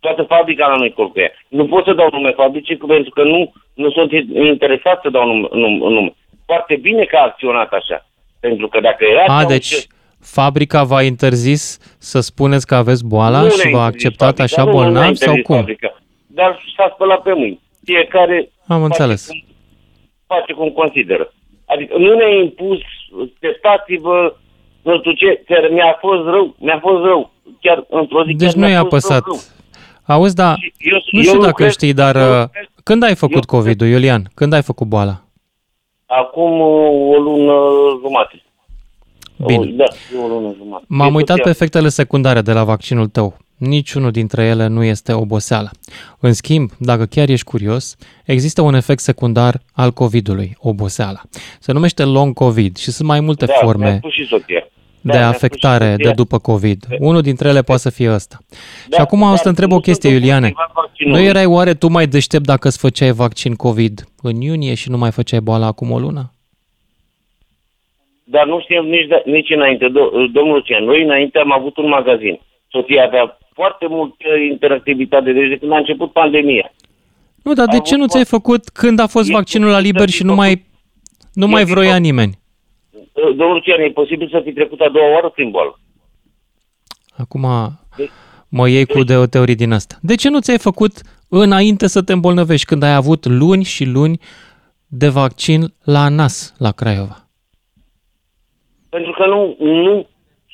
toată fabrica la noi colcuia. Nu pot să dau nume fabricii pentru că nu, nu sunt interesat să dau nume, nume. Foarte bine că a acționat așa. Pentru că dacă era... A, deci ce... fabrica v-a interzis să spuneți că aveți boala nu și v-a acceptat fabrica, așa bolnav sau cum? Fabrica, dar s-a spălat pe mâini. Fiecare Am înțeles. Cum, face cum consideră. Adică nu ne-a impus, testați-vă, nu știu ce, mi-a fost rău, mi-a fost rău. Chiar într-o zi deci nu i-a apăsat. Rău, rău. Auzi, da, eu, nu știu eu dacă cred, știi, dar eu, uh, când ai făcut COVID-ul, Iulian? Când ai făcut boala? Acum uh, o lună jumate. Bine. Da, o lună jumate. M-am uitat pe efectele secundare de la vaccinul tău. Niciunul dintre ele nu este oboseală. În schimb, dacă chiar ești curios, există un efect secundar al COVID-ului, oboseala. Se numește long COVID și sunt mai multe da, forme. și soția de da, afectare de după COVID. Unul dintre ele poate să fie ăsta. Da, și acum o să te întreb o chestie, Iuliane. Nu erai oare tu mai deștept dacă îți făceai vaccin COVID în iunie și nu mai făceai boala acum o lună? Dar nu știm nici, de, nici înainte, domnul Lucian. Noi înainte am avut un magazin. Soția avea foarte multă interactivitate, deci de când a început pandemia. Nu, dar de ce nu ți-ai făcut când a fost vaccinul la liber și nu mai, nu mai vroia nimeni? Domnul Lucian, e posibil să fi trecut a doua oară prin boală. Acum mă iei cu de o teorie din asta. De ce nu ți-ai făcut înainte să te îmbolnăvești, când ai avut luni și luni de vaccin la NAS, la Craiova? Pentru că nu, nu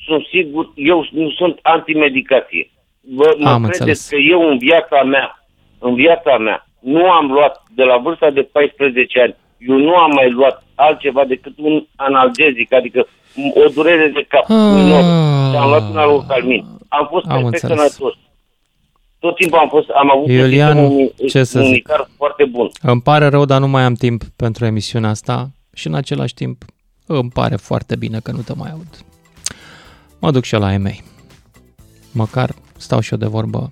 sunt sigur, eu nu sunt antimedicație. Vă, mă am credeți înțeles. că eu în viața mea, în viața mea, nu am luat de la vârsta de 14 ani eu nu am mai luat altceva decât un analgezic, adică o durere de cap. Ah. am luat un alocalmin. Am fost am perfect sănătos. Tot timpul am, fost, am avut Iulian, un ce să zic? foarte bun. Îmi pare rău, dar nu mai am timp pentru emisiunea asta și în același timp îmi pare foarte bine că nu te mai aud. Mă duc și eu la EMEI. Măcar stau și eu de vorbă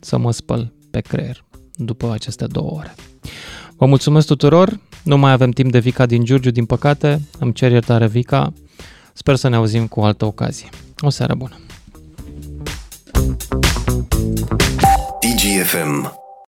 să mă spăl pe creier după aceste două ore. Vă mulțumesc tuturor, nu mai avem timp de Vica din Giurgiu, din păcate. Îmi cer iertare, Vica. Sper să ne auzim cu altă ocazie. O seară bună! DGFM